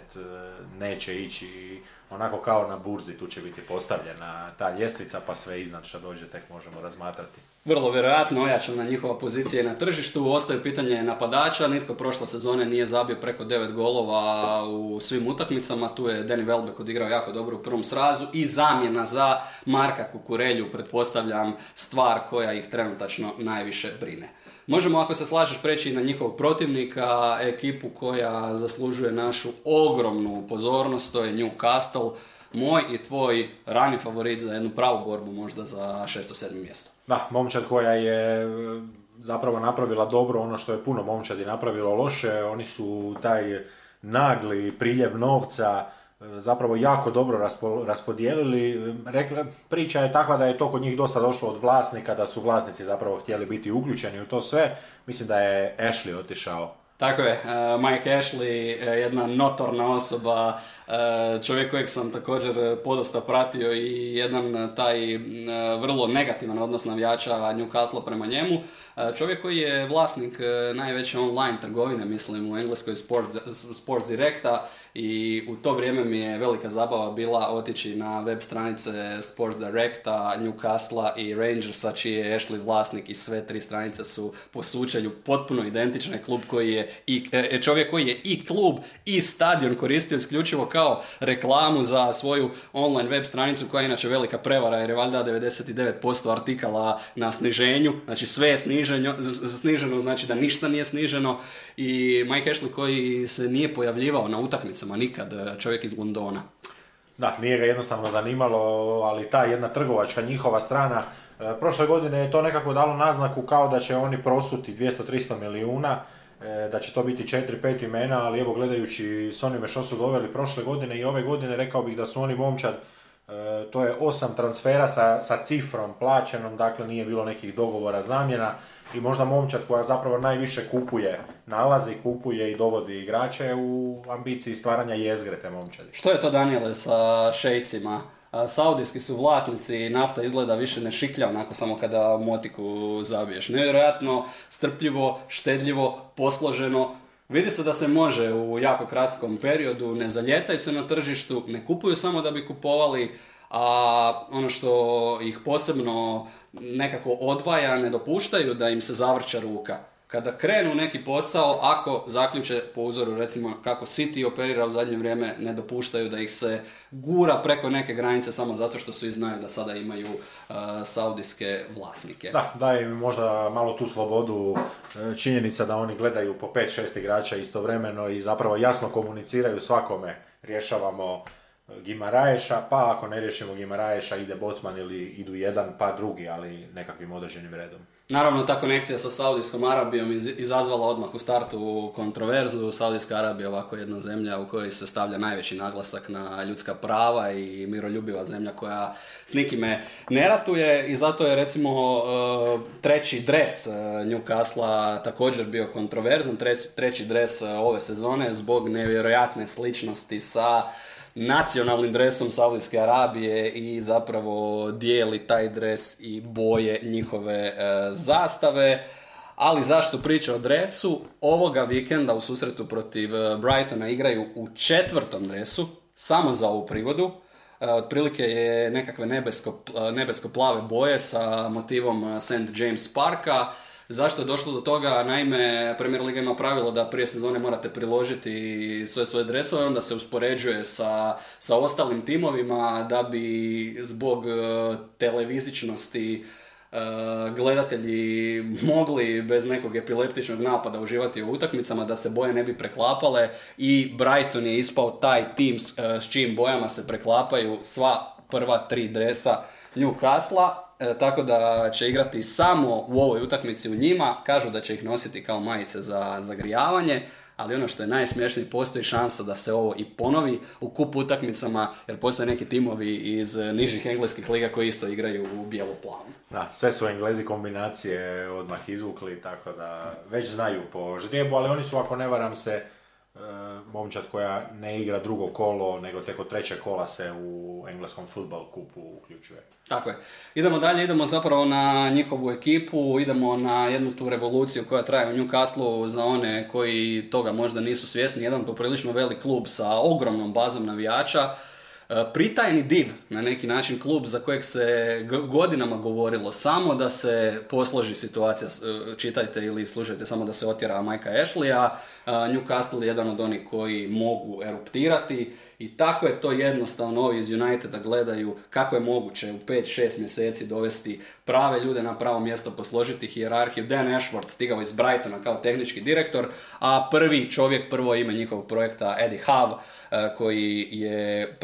neće ići onako kao na burzi, tu će biti postavljena ta ljestvica, pa sve iznad što dođe tek možemo razmatrati. Vrlo vjerojatno ojačana njihova pozicija i na tržištu. Ostaje pitanje napadača. Nitko prošle sezone nije zabio preko 9 golova u svim utakmicama. Tu je Danny Welbeck odigrao jako dobro u prvom srazu i zamjena za Marka Kukurelju, pretpostavljam, stvar koja ih trenutačno najviše brine. Možemo, ako se slažeš, preći na njihovog protivnika, ekipu koja zaslužuje našu ogromnu pozornost, to je Newcastle. Moj i tvoj rani favorit za jednu pravu borbu možda za 6. 7. mjesto. Da, momčad koja je e, zapravo napravila dobro ono što je puno momčadi napravilo loše. Oni su taj nagli priljev novca zapravo jako dobro raspo- raspodijelili. Rekla, priča je takva da je to kod njih dosta došlo od vlasnika, da su vlasnici zapravo htjeli biti uključeni u to sve. Mislim da je Ashley otišao Tako je, e, Mike Ashley, e, jedna notorna osoba, čovjek kojeg sam također podosta pratio i jedan taj m, vrlo negativan odnos navijača Newcastle prema njemu. Čovjek koji je vlasnik najveće online trgovine, mislim u engleskoj Sports, Sports Directa i u to vrijeme mi je velika zabava bila otići na web stranice Sports Directa, Newcastle i Rangersa, čiji je Ashley vlasnik i sve tri stranice su po sučelju potpuno identične. Klub koji je i, e, čovjek koji je i klub i stadion koristio isključivo kao reklamu za svoju online web stranicu koja je inače velika prevara jer je valjda 99% artikala na sniženju, znači sve je sniženo, sniženo znači da ništa nije sniženo i Mike Ashley koji se nije pojavljivao na utakmicama nikad, čovjek iz Londona. Da, nije ga jednostavno zanimalo, ali ta jedna trgovačka njihova strana, e, prošle godine je to nekako dalo naznaku kao da će oni prosuti 200-300 milijuna, da će to biti 4-5 imena, ali evo gledajući s onime što su doveli prošle godine i ove godine, rekao bih da su oni momčad, e, to je osam transfera sa, sa cifrom plaćenom, dakle nije bilo nekih dogovora zamjena i možda momčad koja zapravo najviše kupuje, nalazi, kupuje i dovodi igrače u ambiciji stvaranja jezgre te momčadi. Što je to Daniele sa šejcima? Saudijski su vlasnici, nafta izgleda više ne šiklja onako samo kada motiku zabiješ. Nevjerojatno, strpljivo, štedljivo, posloženo. Vidi se da se može u jako kratkom periodu, ne zaljetaju se na tržištu, ne kupuju samo da bi kupovali, a ono što ih posebno nekako odvaja, ne dopuštaju da im se zavrća ruka. Kada krenu neki posao, ako zaključe po uzoru recimo kako City operira u zadnje vrijeme, ne dopuštaju da ih se gura preko neke granice samo zato što su i znaju da sada imaju uh, saudijske vlasnike. Da, daje im možda malo tu slobodu e, činjenica da oni gledaju po 5-6 igrača istovremeno i zapravo jasno komuniciraju svakome. Rješavamo e, Gimaraješa, pa ako ne riješimo Gimaraješa ide Botman ili idu jedan pa drugi, ali nekakvim određenim redom. Naravno, ta konekcija sa Saudijskom Arabijom iz- izazvala odmah u startu kontroverzu. Saudijska Arabija je ovako jedna zemlja u kojoj se stavlja najveći naglasak na ljudska prava i miroljubiva zemlja koja s nikime ne ratuje i zato je recimo e, treći dres e, Newcastle također bio kontroverzan, treći dres e, ove sezone zbog nevjerojatne sličnosti sa nacionalnim dresom Saudijske Arabije i zapravo dijeli taj dres i boje njihove e, zastave. Ali zašto priča o dresu? Ovoga vikenda u susretu protiv e, Brightona igraju u četvrtom dresu, samo za ovu prigodu. E, otprilike je nekakve nebesko, e, nebesko-plave boje sa motivom e, St. James Parka. Zašto je došlo do toga? Naime, Premier Liga ima pravilo da prije sezone morate priložiti sve svoje dresove, onda se uspoređuje sa, sa ostalim timovima da bi zbog e, televizičnosti e, gledatelji mogli bez nekog epileptičnog napada uživati u utakmicama, da se boje ne bi preklapale i Brighton je ispao taj tim s, e, s čijim bojama se preklapaju sva prva tri dresa Newcastle, e, tako da će igrati samo u ovoj utakmici u njima, kažu da će ih nositi kao majice za zagrijavanje, ali ono što je najsmješnije, postoji šansa da se ovo i ponovi u kup utakmicama, jer postoje neki timovi iz nižih engleskih liga koji isto igraju u bijelo-plavu. Da, sve su englezi kombinacije odmah izvukli, tako da već znaju po ždrijebu, ali oni su, ako ne varam se, momčad koja ne igra drugo kolo, nego tek od treće kola se u engleskom futbol kupu uključuje. Tako je. Idemo dalje, idemo zapravo na njihovu ekipu, idemo na jednu tu revoluciju koja traje u Newcastle za one koji toga možda nisu svjesni. Jedan poprilično velik klub sa ogromnom bazom navijača. E, Pritajni div, na neki način klub za kojeg se godinama govorilo samo da se posloži situacija, s- e, čitajte ili slušajte samo da se otjera majka Ashleya, e, Newcastle je jedan od onih koji mogu eruptirati i tako je to jednostavno ovi iz Uniteda gledaju kako je moguće u 5-6 mjeseci dovesti prave ljude na pravo mjesto, posložiti hijerarhiju. Dan Ashworth stigao iz Brightona kao tehnički direktor, a prvi čovjek, prvo ime njihovog projekta Eddie Howe, e, koji je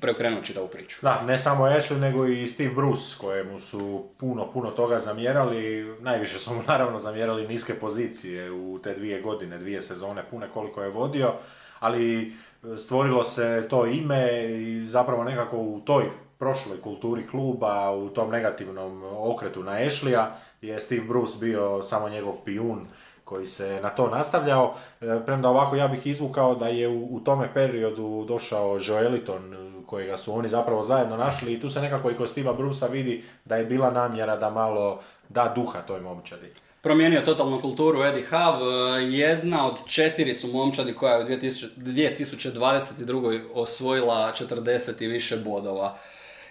preokrenuo čitavu priču. Da, ne samo Ashley, nego i Steve Bruce, kojemu su puno, puno toga zamjerali. Najviše su mu naravno zamjerali niske pozicije u te dvije godine, dvije sezone pune koliko je vodio, ali stvorilo se to ime i zapravo nekako u toj prošloj kulturi kluba, u tom negativnom okretu na Ashleya je Steve Bruce bio samo njegov pijun koji se na to nastavljao. E, Premda ovako ja bih izvukao da je u, tome periodu došao Joeliton, e, kojega su oni zapravo zajedno našli i tu se nekako i kod Steve'a Brusa vidi da je bila namjera da malo da duha toj momčadi. Promijenio totalnu kulturu Eddie Howe, e, jedna od četiri su momčadi koja je u 2000 2022. osvojila 40 i više bodova.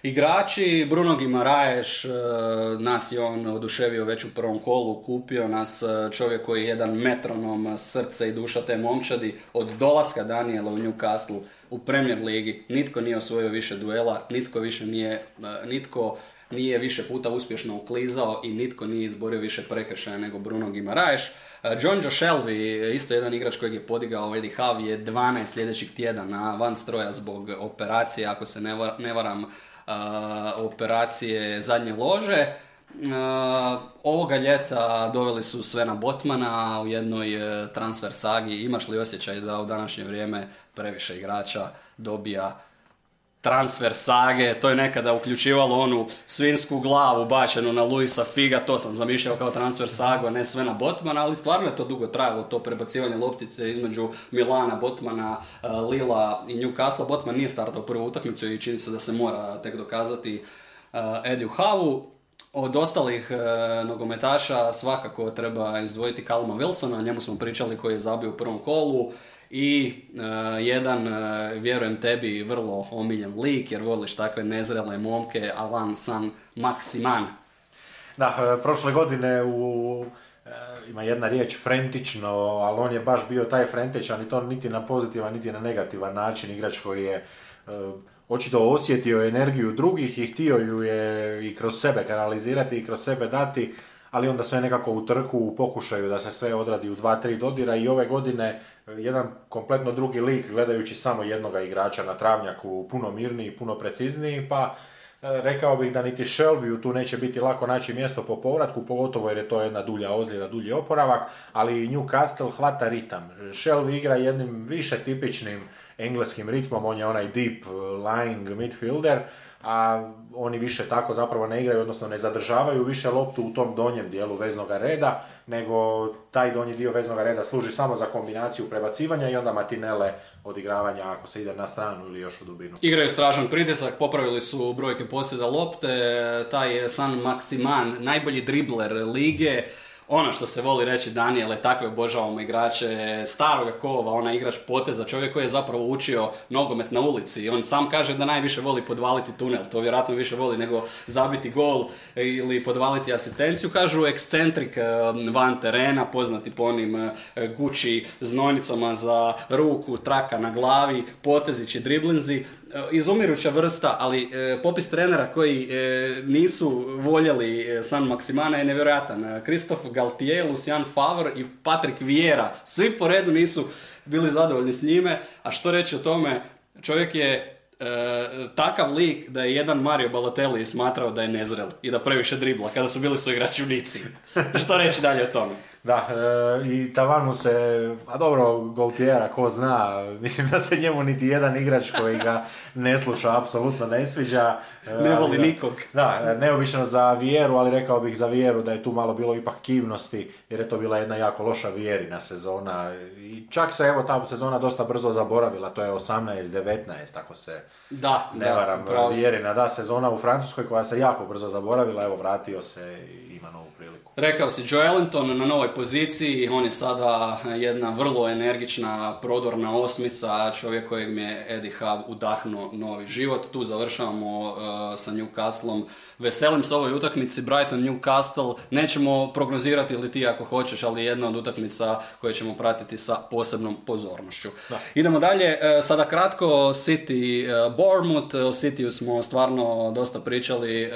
Igrači, Bruno Gimaraeš, e, nas je on oduševio već u prvom kolu, kupio nas e, čovjek koji je jedan metronom srce i duša te momčadi. Od dolaska Daniela u Newcastle u Premier Ligi nitko nije osvojio više duela, nitko više nije, nitko nije više puta uspješno uklizao i nitko nije izborio više prekršaja nego Bruno Gimaraeš. E, John Joe Shelby, isto jedan igrač kojeg je podigao Eddie Howe, je 12 sljedećih tjedana van stroja zbog operacije, ako se ne var- ne varam, a, operacije zadnje lože. Ovoga ljeta doveli su Svena Botmana u jednoj e, transfer sagi. Imaš li osjećaj da u današnje vrijeme previše igrača dobija transfer sage, to je nekada uključivalo onu svinsku glavu bačenu na Luisa Figa, to sam zamišljao kao transfer sagu, a ne sve na Botmana, ali stvarno je to dugo trajalo, to prebacivanje loptice između Milana, Botmana, eh, Lila i Newcastle. Botman nije startao prvu utakmicu i čini se da se mora tek dokazati uh, Ediju Havu. Od ostalih e, nogometaša svakako treba izdvojiti Kaluma Wilsona, njemu smo pričali koji je zabio u prvom kolu i e, jedan, e, vjerujem tebi, vrlo omiljen lik jer voliš takve nezrele momke, Alan San Maximan. Da, e, prošle godine u, ima jedna riječ frentično, ali on je baš bio taj frentičan i to niti na pozitivan, niti na negativan način. Igrač koji je očito osjetio energiju drugih i htio ju je i kroz sebe kanalizirati i kroz sebe dati, ali onda sve nekako u trku, u pokušaju da se sve odradi u dva, tri dodira i ove godine e, jedan kompletno drugi lik gledajući samo jednoga igrača na travnjaku, puno mirniji, puno precizniji, pa E, Rekao bih da niti Shelvyu tu neće biti lako naći mjesto po povratku, pogotovo jer je to jedna dulja ozljeda, dulji oporavak, ali Newcastle hvata ritam. Shelvey igra jednim više tipičnim engleskim ritmom, on je onaj deep lying midfielder, a oni više tako zapravo ne igraju, odnosno ne zadržavaju više loptu u tom donjem dijelu veznog reda, nego taj donji dio veznog reda služi samo za kombinaciju prebacivanja i onda matinele odigravanja ako se ide na stranu ili još u dubinu. Igraju strašan pritisak, popravili su brojke posjeda lopte, taj je San Maximan, najbolji dribler lige, ono što se voli reći Daniele, takve obožavamo igrače, staroga kova, ona igrač poteza, čovjek koji je zapravo učio nogomet na ulici. On sam kaže da najviše voli podvaliti tunel, to vjerojatno više voli nego zabiti gol ili podvaliti asistenciju. Kažu ekscentrik van terena, poznati po onim Gucci znojnicama za ruku, traka na glavi, potezići, driblinzi. E, izumiruća vrsta, ali e, popis trenera koji e, nisu voljeli San Maksimana je nevjerojatan. Kristof Galtier, Lucian Favre i Patrick Vieira, svi po redu nisu bili zadovoljni s njime, a što reći o tome, čovjek je takav lik da je jedan Mario Balotelli smatrao da je nezrel i da previše dribla kada su bili su igrači u Nici. što reći dalje o tome? Da, e, i tavan mu se, a dobro, Goltiera, ko zna, mislim da se njemu niti jedan igrač koji ga ne sluša, apsolutno ne sviđa. E, ne voli nikog. Da, neobično za Vijeru, ali rekao bih za Vijeru da je tu malo bilo ipak kivnosti, jer je to bila jedna jako loša Vijerina sezona. I čak se, evo, ta sezona dosta brzo zaboravila, to je 18-19, ako se da, ne varam. Vijerina, da, sezona u Francuskoj koja se jako brzo zaboravila, evo, vratio se i. Rekao si Joe Ellington na novoj poziciji, on je sada jedna vrlo energična, prodorna osmica, čovjek kojeg mi je Eddie Howe udahnuo novi život. Tu završavamo uh, sa Newcastlom. Veselim se ovoj utakmici Brighton Newcastle. Nećemo prognozirati ili ti ako hoćeš, ali jedna od utakmica koje ćemo pratiti sa posebnom pozornošću. Idemo dalje. Uh, sada kratko City uh, Bournemouth. O Cityu smo stvarno dosta pričali.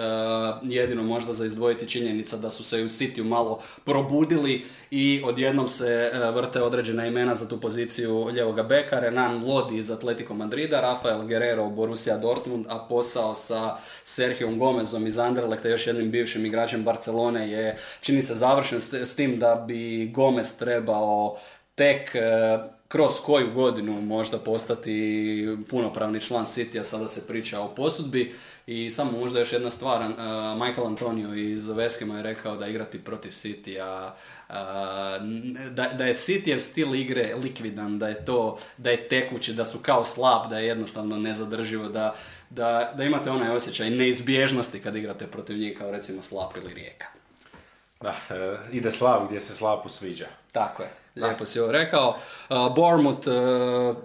Jedino možda za izdvojiti činjenica da su se u Cityu malo probudili i odjednom se e, vrte određena imena za tu poziciju ljevoga beka, Renan Lodi iz Atletico Madrida, Rafael Guerrero Borussia Dortmund, a posao sa Sergio Gomezom iz Anderlechta, još jednim bivšim igračem Barcelone je, čini se, završen s, tim da bi Gomez trebao tek e, kroz koju godinu možda postati punopravni član City, a sada se priča o posudbi. I samo možda još jedna stvar, uh, Michael Antonio iz Veskema je rekao da igrati protiv City, a da, da je Cityjev stil igre likvidan, da je to, da je tekući, da su kao slab, da je jednostavno nezadrživo, da, da, da imate onaj osjećaj neizbježnosti kad igrate protiv njih kao recimo Slap ili Rijeka. Da, e, ide Slav gdje se Slapu sviđa. Tako je, lijepo si ovo rekao. Uh, Bournemouth, uh,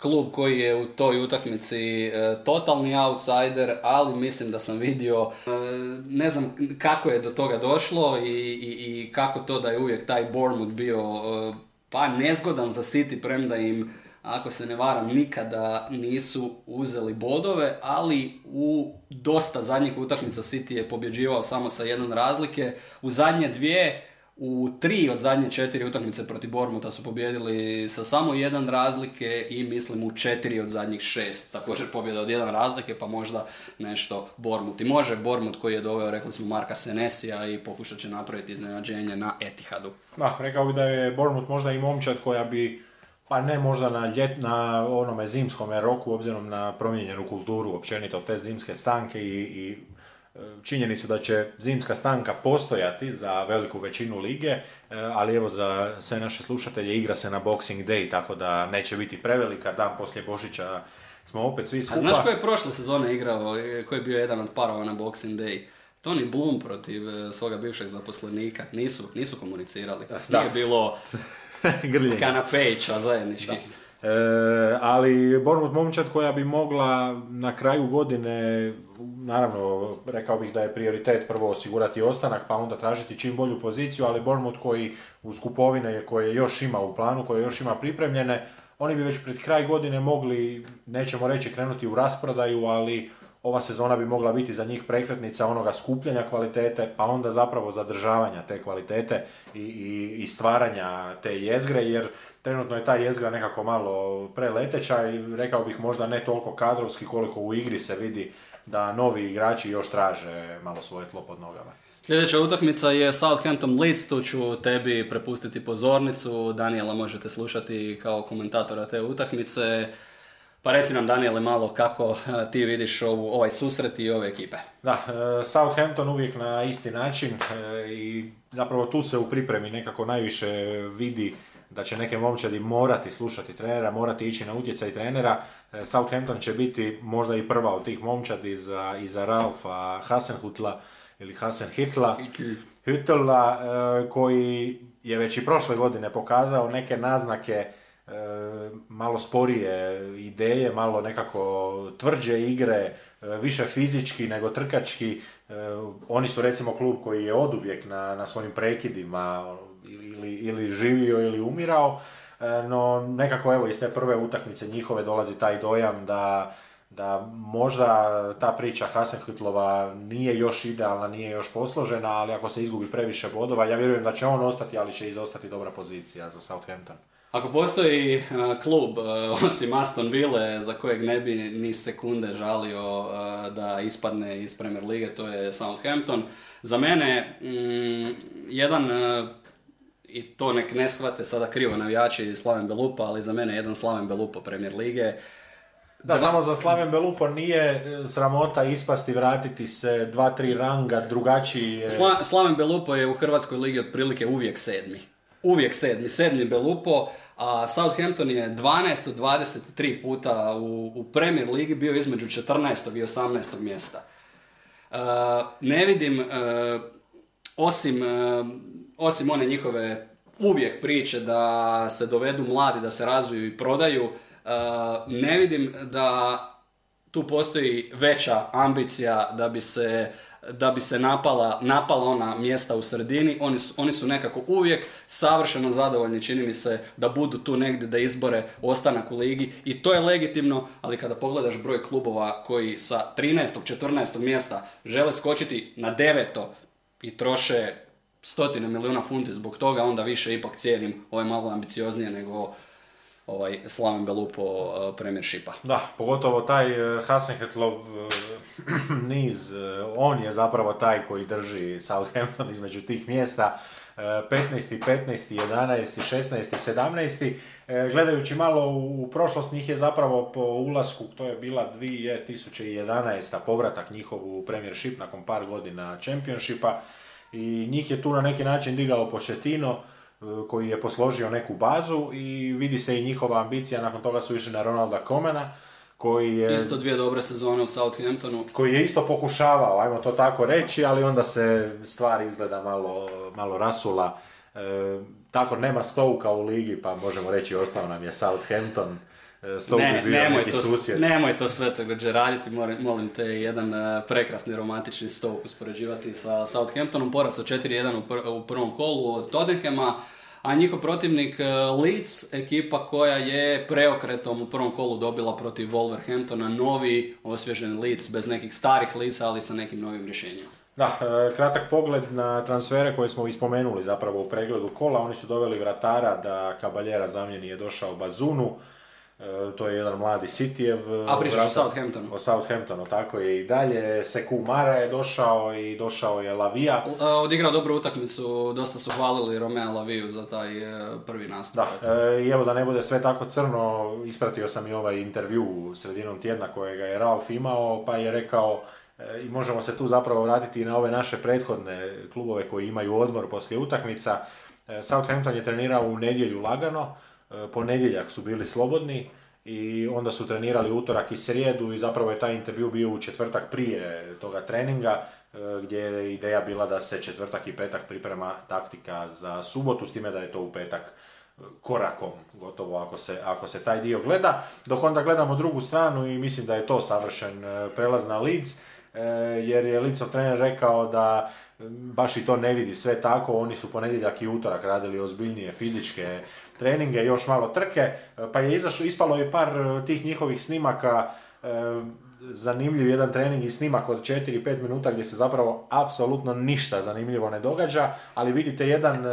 klub koji je u toj utakmici e, totalni outsider, ali mislim da sam vidio, ne znam kako je do toga došlo i, i, i kako to da je uvijek taj Bournemouth bio pa nezgodan za City, premda im ako se ne varam, nikada nisu uzeli bodove, ali u dosta zadnjih utakmica City je pobjeđivao samo sa jedan razlike. U zadnje dvije u tri od zadnje četiri utakmice protiv Bormuta su pobjedili sa samo jedan razlike i mislim u četiri od zadnjih šest također pobjeda od jedan razlike pa možda nešto Bormut. I može Bormut koji je doveo, rekli smo, Marka Senesija i pokušat će napraviti iznenađenje na Etihadu. Da, rekao bi da je Bormut možda i momčad koja bi pa ne možda na, ljet, na onome zimskom roku, obzirom na promijenjenu kulturu općenito te zimske stanke i, i činjenicu da će zimska stanka postojati za veliku većinu lige, e, ali evo za sve naše slušatelje igra se na Boxing Day, tako da neće biti prevelika, dan poslije Božića smo opet svi skupa. A znaš ko je prošle sezone igrao, ko je bio jedan od parova na Boxing Day? Tony Bloom protiv e, svoga bivšeg zaposlenika. Nisu, nisu komunicirali. Da. Nije bilo kanapejča zajedničkih. E, ali Bournemouth momčad koja bi mogla na kraju godine, naravno rekao bih da je prioritet prvo osigurati ostanak pa onda tražiti čim bolju poziciju, ali Bournemouth koji uz kupovine koje još ima u planu, koje još ima pripremljene, oni bi već pred kraj godine mogli, nećemo reći krenuti u rasprodaju, ali ova sezona bi mogla biti za njih prekretnica onoga skupljanja kvalitete, pa onda zapravo zadržavanja te kvalitete i, i, i stvaranja te jezgre, jer trenutno je ta jezgra nekako malo preleteća i rekao bih možda ne toliko kadrovski koliko u igri se vidi da novi igrači još traže malo svoje tlo pod nogama. Sljedeća utakmica je Southampton Leeds, tu ću tebi prepustiti pozornicu, Daniela možete slušati kao komentatora te utakmice. Pa reci nam Daniele malo kako eh, ti vidiš ovu, ovaj susret i ove ekipe. Da, eh, Southampton uvijek na isti način eh, i zapravo tu se u pripremi nekako najviše vidi da će neke momčadi morati slušati trenera, morati ići na utjecaj trenera. E, Southampton će biti možda i prva od tih momčadi iza, iza Ralfa Hasenhutla ili Hasenhitla. Hüttela koji je već i prošle godine pokazao neke naznake malo sporije ideje, malo nekako tvrđe igre, više fizički nego trkački. Oni su recimo klub koji je oduvijek na, na svojim prekidima ili, ili živio ili umirao, no nekako evo iz te prve utakmice njihove dolazi taj dojam da da možda ta priča Hasenhutlova nije još idealna, nije još posložena, ali ako se izgubi previše bodova, ja vjerujem da će on ostati, ali će izostati dobra pozicija za Southampton. Ako postoji e, klub, e, osim Aston Ville, za kojeg ne bi ni sekunde žalio e, da ispadne iz Premier Lige, to je Southampton. Za mene, mm, jedan, i to nek ne shvate sada krivo navijači Slaven Belupa, ali za mene jedan Slaven Belupa Premier Lige, da, samo za Slaven Belupo nije e, sramota ispasti, vratiti se dva, tri ranga, drugačiji Sla, Slaven Belupo je u Hrvatskoj ligi otprilike uvijek sedmi. Uvijek sedmi, sedmi Belupo, a Southampton je 12 od 23 puta u, u Premier ligi bio između 14. i 18. mjesta. Uh, ne vidim, uh, osim, uh, osim one njihove uvijek priče da se dovedu mladi, da se razviju i prodaju, ne vidim da tu postoji veća ambicija da bi se da bi se napala, napala ona mjesta u sredini, oni su, oni su nekako uvijek savršeno zadovoljni, čini mi se da budu tu negdje da izbore ostanak u ligi i to je legitimno, ali kada pogledaš broj klubova koji sa 13. 14. mjesta žele skočiti na deveto i troše stotine milijuna funti zbog toga, onda više ipak cijenim ove malo ambicioznije nego ovaj Slaven Belupo uh, premiershipa. Da, pogotovo taj uh, Hasenhetlov uh, niz, on je zapravo taj koji drži Southampton između tih mjesta. 15. 15. 11. 16. 17. Gledajući malo u prošlost, njih je zapravo po ulasku, to je bila 2011. povratak njihov u Premiership nakon par godina Championshipa i njih je tu na neki način digao početino koji je posložio neku bazu i vidi se i njihova ambicija, nakon toga su išli na Ronalda Komena, koji je... Isto dvije dobre sezone u Southamptonu. Koji je isto pokušavao, ajmo to tako reći, ali onda se stvari izgleda malo, malo rasula. E, tako nema Stovuka u ligi, pa možemo reći ostao nam je Southampton. E, ne, nemoj, to, nemoj to sve također raditi, molim te, jedan e, prekrasni romantični Stoke uspoređivati sa Southamptonom, porast od 4-1 u, prvom kolu od Tottenhama, a njihov protivnik e, Leeds, ekipa koja je preokretom u prvom kolu dobila protiv Wolverhamptona, novi osvježen Leeds, bez nekih starih Leedsa, ali sa nekim novim rješenjima. Da, kratak pogled na transfere koje smo ispomenuli zapravo u pregledu kola. Oni su doveli vratara da Kabaljera zamjeni je došao Bazunu. E, to je jedan mladi Cityjev. A pričaš o Southamptonu. O Southamptonu, tako je i dalje. Seku Mara je došao i došao je Lavija. E, odigrao dobru utakmicu, dosta su hvalili Romea Laviju za taj e, prvi nastup. Da, i evo da ne bude sve tako crno, ispratio sam i ovaj intervju sredinom tjedna kojega je Ralf imao, pa je rekao i možemo se tu zapravo vratiti na ove naše prethodne klubove koji imaju odmor poslije utakmica. Southampton je trenirao u nedjelju lagano, E, ponedjeljak su bili slobodni i onda su trenirali utorak i srijedu i zapravo je taj intervju bio u četvrtak prije toga treninga e, gdje je ideja bila da se četvrtak i petak priprema taktika za subotu s time da je to u petak e, korakom gotovo ako se, ako se taj dio gleda. Dok onda gledamo drugu stranu i mislim da je to savršen prelaz na Leeds jer je Leedsov trener rekao da baš i to ne vidi sve tako, oni su ponedjeljak i utorak radili ozbiljnije fizičke treninge, još malo trke, e, pa je izašlo, ispalo i par e, tih njihovih snimaka, e, zanimljiv jedan trening i snimak od 4-5 minuta gdje se zapravo apsolutno ništa zanimljivo ne događa, ali vidite jedan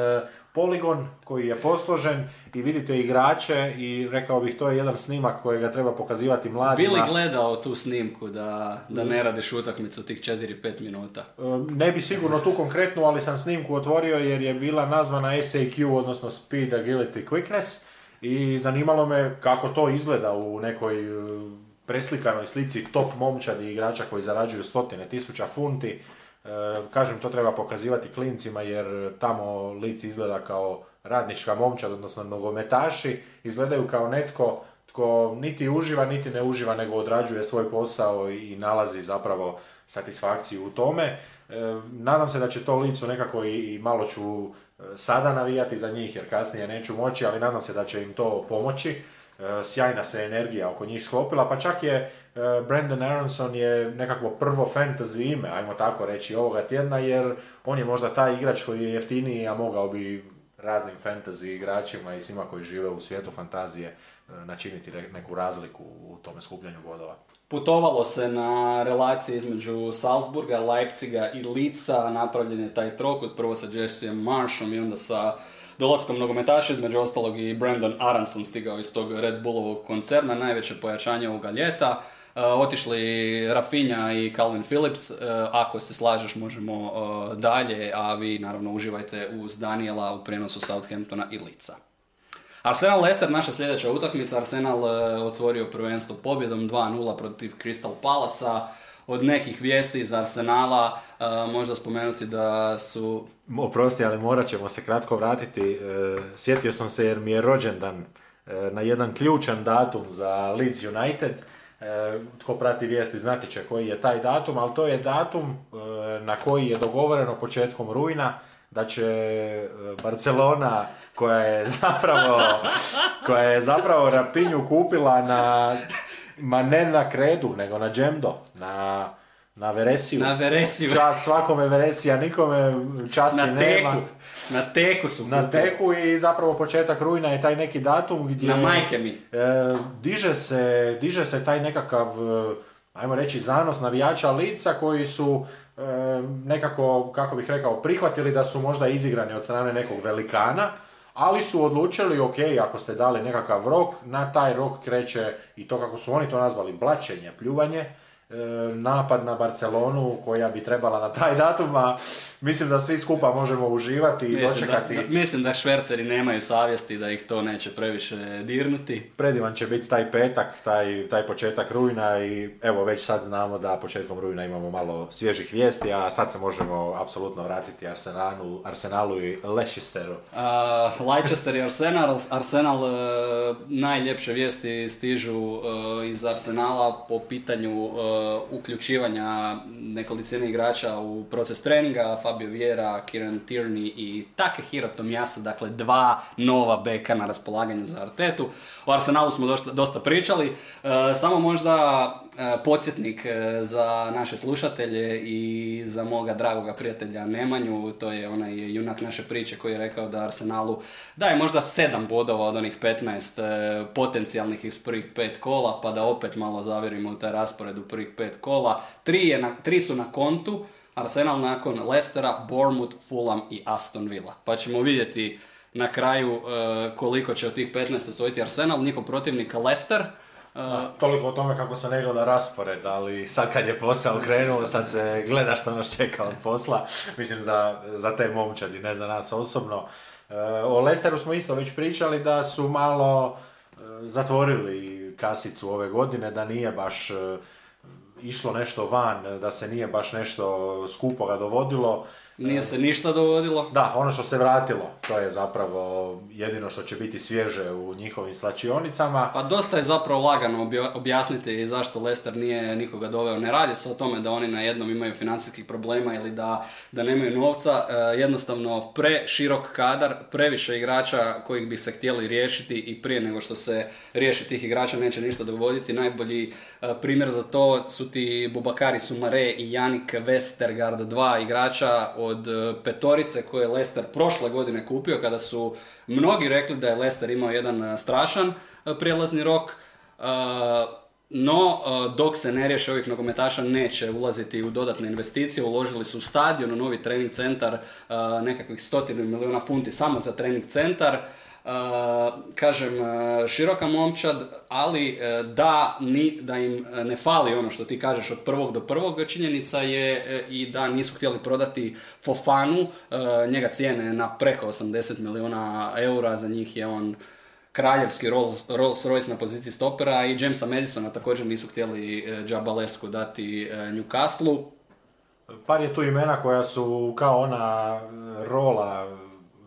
poligon koji je posložen i vidite igrače i rekao bih to je jedan snimak kojega treba pokazivati mladima. Bili gledao tu snimku da, da ne radiš utakmicu tih 4-5 minuta? Ne bi sigurno tu konkretno, ali sam snimku otvorio jer je bila nazvana SAQ, odnosno Speed Agility Quickness i zanimalo me kako to izgleda u nekoj preslikanoj slici top momčadi igrača koji zarađuju stotine tisuća funti E, kažem, to treba pokazivati klincima jer tamo lici izgleda kao radnička momčad, odnosno nogometaši, izgledaju kao netko tko niti uživa, niti ne uživa, nego odrađuje svoj posao i nalazi zapravo satisfakciju u tome. E, nadam se da će to licu nekako i, i malo ću e, sada navijati za njih jer kasnije neću moći, ali nadam se da će im to pomoći. E, sjajna se energija oko njih sklopila, pa čak je Brandon Aronson je nekakvo prvo fantasy ime, ajmo tako reći, ovoga tjedna, jer on je možda taj igrač koji je jeftiniji, a mogao bi raznim fantasy igračima i svima koji žive u svijetu fantazije načiniti neku razliku u tome skupljanju bodova. Putovalo se na relacije između Salzburga, Leipziga i Lica, napravljen je taj trokut, prvo sa Jesse Marshom i onda sa dolaskom nogometaša, između ostalog i Brandon Aronson stigao iz tog Red Bullovog koncerna, najveće pojačanje ovoga ljeta. Uh, otišli Rafinha i Calvin Phillips, uh, ako se slažeš možemo uh, dalje, a vi naravno uživajte uz Daniela u prijenosu Southamptona i Lica. Arsenal Leicester, naša sljedeća utakmica. Arsenal e, otvorio prvenstvo pobjedom 2-0 protiv Crystal Palasa. Od nekih vijesti iz Arsenala e, možda spomenuti da su... Oprosti, ali morat ćemo se kratko vratiti. E, sjetio sam se jer mi je rođendan na jedan ključan datum za Leeds United. Tko prati vijesti znati će koji je taj datum, ali to je datum na koji je dogovoreno početkom rujna da će Barcelona koja je zapravo koja je zapravo Rapinju kupila na ma ne na kredu nego na džemdo na na Veresiju. Na Veresiju. Čast svakome Veresija, nikome časti na nema. Teku. Na teku su Na teku i zapravo početak rujna je taj neki datum gdje... Na majke mi. E, diže, se, diže se taj nekakav, e, ajmo reći, zanos navijača lica koji su nekako, kako bih rekao, prihvatili da su možda izigrani od strane nekog velikana, ali su odlučili, ok, ako ste dali nekakav rok, na taj rok kreće i to kako su oni to nazvali, blačenje, pljuvanje, E, napad na Barcelonu koja bi trebala na taj datum, a mislim da svi skupa možemo uživati i mislim dočekati. Da, mislim da šverceri nemaju savjesti da ih to neće previše dirnuti. Predivan će biti taj petak, taj, taj početak rujna i evo već sad znamo da početkom rujna imamo malo svježih vijesti, a sad se možemo apsolutno vratiti Arsenalu, Arsenalu i Leicesteru. Uh, Leicester i Arsenal, Arsenal uh, najljepše vijesti stižu uh, iz Arsenala po pitanju uključivanja nekolicine igrača u proces treninga, Fabio Vieira, Kieran Tierney i Takehiro Tomiyasu, dakle dva nova beka na raspolaganju za Artetu. O Arsenalu smo dosta, dosta pričali, e, samo možda e, podsjetnik e, za naše slušatelje i za moga dragoga prijatelja Nemanju, to je onaj junak naše priče koji je rekao da Arsenalu daje možda sedam bodova od onih 15 potencijalnih iz prvih pet kola, pa da opet malo zavjerimo u taj raspored u prvih pet kola. Tri, je na, tri su na kontu, Arsenal nakon Leicestera, Bournemouth, Fulham i Aston Villa. Pa ćemo vidjeti na kraju uh, koliko će od tih 15 osvojiti Arsenal, njihov protivnik Leicester. Uh, toliko o tome kako se ne gleda raspored, ali sad kad je posao krenuo, sad se gleda što nas čeka od posla. Mislim za, za te momčadi, ne za nas osobno. Uh, o Leicesteru smo isto već pričali da su malo zatvorili kasicu ove godine, da nije baš išlo nešto van, da se nije baš nešto skupoga dovodilo nije se ništa dovodilo. Da, ono što se vratilo, to je zapravo jedino što će biti svježe u njihovim slačionicama. Pa dosta je zapravo lagano objasniti zašto Lester nije nikoga doveo. Ne radi se o tome da oni na jednom imaju financijskih problema ili da, da nemaju novca. E, jednostavno preširok kadar, previše igrača kojih bi se htjeli riješiti i prije nego što se riješi tih igrača neće ništa dovoditi. Najbolji e, primjer za to su ti Bubakari Sumare i Janik Westergaard, dva igrača od e, petorice koje je Leicester prošle godine kupio kada su mnogi rekli da je Leicester imao jedan e, strašan e, prijelazni rok. No, dok se ne riješe ovih nogometaša, neće ulaziti u dodatne investicije. Uložili su u stadion, u novi trening centar, nekakvih stotinu milijuna funti samo za trening centar. Kažem, uh, široka momčad, ali uh, da, ni, da im ne fali ono što ti kažeš od prvog do prvog, činjenica je i da nisu htjeli prodati Fofanu, njega cijene na preko 80 milijuna eura, za njih je on kraljevski Rolls Royce na poziciji stopera i Jamesa Madisona također nisu htjeli Džabalesku dati Newcastle. Par je tu imena koja su kao ona rola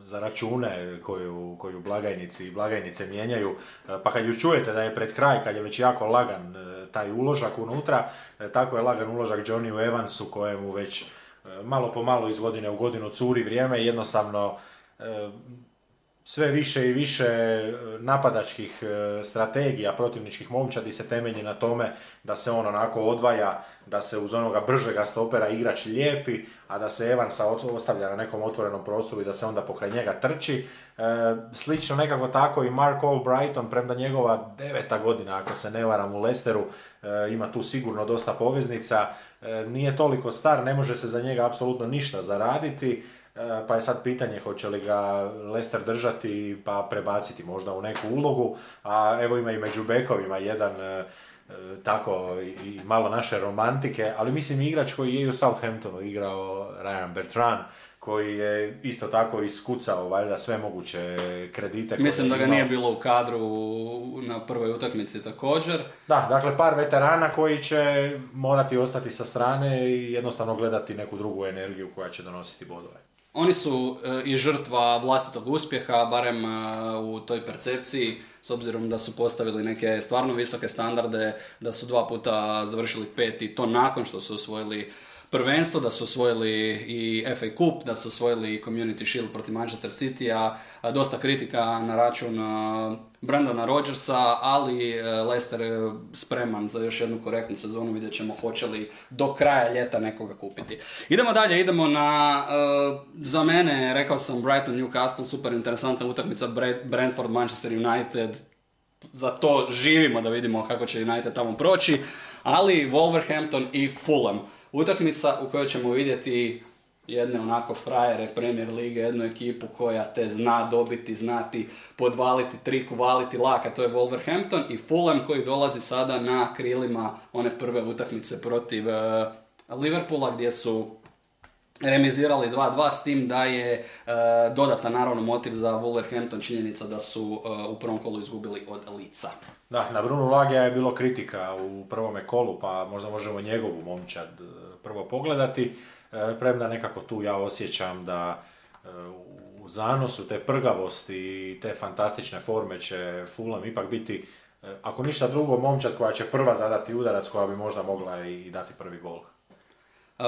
za račune koju, koju blagajnici i blagajnice mijenjaju, pa kad ju čujete da je pred kraj, kad je već jako lagan taj uložak unutra, tako je lagan uložak Johnny Evansu kojemu već malo po malo iz godine u godinu curi vrijeme i jednostavno sve više i više e, napadačkih e, strategija protivničkih momčadi se temelji na tome da se on onako odvaja, da se uz onoga bržega stopera igrač lijepi, a da se Evansa ostavlja na nekom otvorenom prostoru i da se onda pokraj njega trči. E, slično nekako tako i Mark Albrighton, premda njegova deveta godina, ako se ne varam u Lesteru, ima tu sigurno dosta poveznica, nije toliko star, ne može se za njega apsolutno ništa zaraditi, pa je sad pitanje hoće li ga Lester držati pa prebaciti možda u neku ulogu, a evo ima i među bekovima jedan e, e, tako i malo naše romantike, ali mislim igrač koji je i u Southamptonu igrao Ryan Bertrand, koji je isto tako iskucao valjda sve moguće kredite. Mislim da ga nije bilo u kadru na prvoj utakmici također. Da, dakle par veterana koji će morati ostati sa strane i jednostavno gledati neku drugu energiju koja će donositi bodove. Oni su e, i žrtva vlastitog uspjeha, barem e, u toj percepciji, s obzirom da su postavili neke stvarno visoke standarde, da su dva puta završili pet i to nakon što su osvojili prvenstvo, da su osvojili i FA Cup, da su osvojili i Community Shield protiv Manchester City, a dosta kritika na račun Brandona Rodgersa, ali e, Leicester spreman za još jednu korektnu sezonu, vidjet ćemo hoće li do kraja ljeta nekoga kupiti. Idemo dalje, idemo na, e, za mene, rekao sam Brighton Newcastle, super interesantna utakmica, Brentford Manchester United, za to živimo da vidimo kako će United tamo proći, ali Wolverhampton i Fulham. Utakmica u kojoj ćemo vidjeti jedne onako frajere Premier Lige, jednu ekipu koja te zna dobiti, znati podvaliti, trik, valiti laka, to je Wolverhampton i Fulham koji dolazi sada na krilima one prve utakmice protiv uh, Liverpoola gdje su remizirali 2-2 s tim da je uh, dodatan naravno motiv za Wolverhampton činjenica da su uh, u prvom kolu izgubili od lica. Da, na Brunu Lagija je bilo kritika u prvome kolu, pa možda možemo njegovu momčad prvo pogledati. E, premda nekako tu ja osjećam da e, u zanosu te prgavosti i te fantastične forme će Fulham ipak biti, e, ako ništa drugo, momčad koja će prva zadati udarac koja bi možda mogla i dati prvi gol.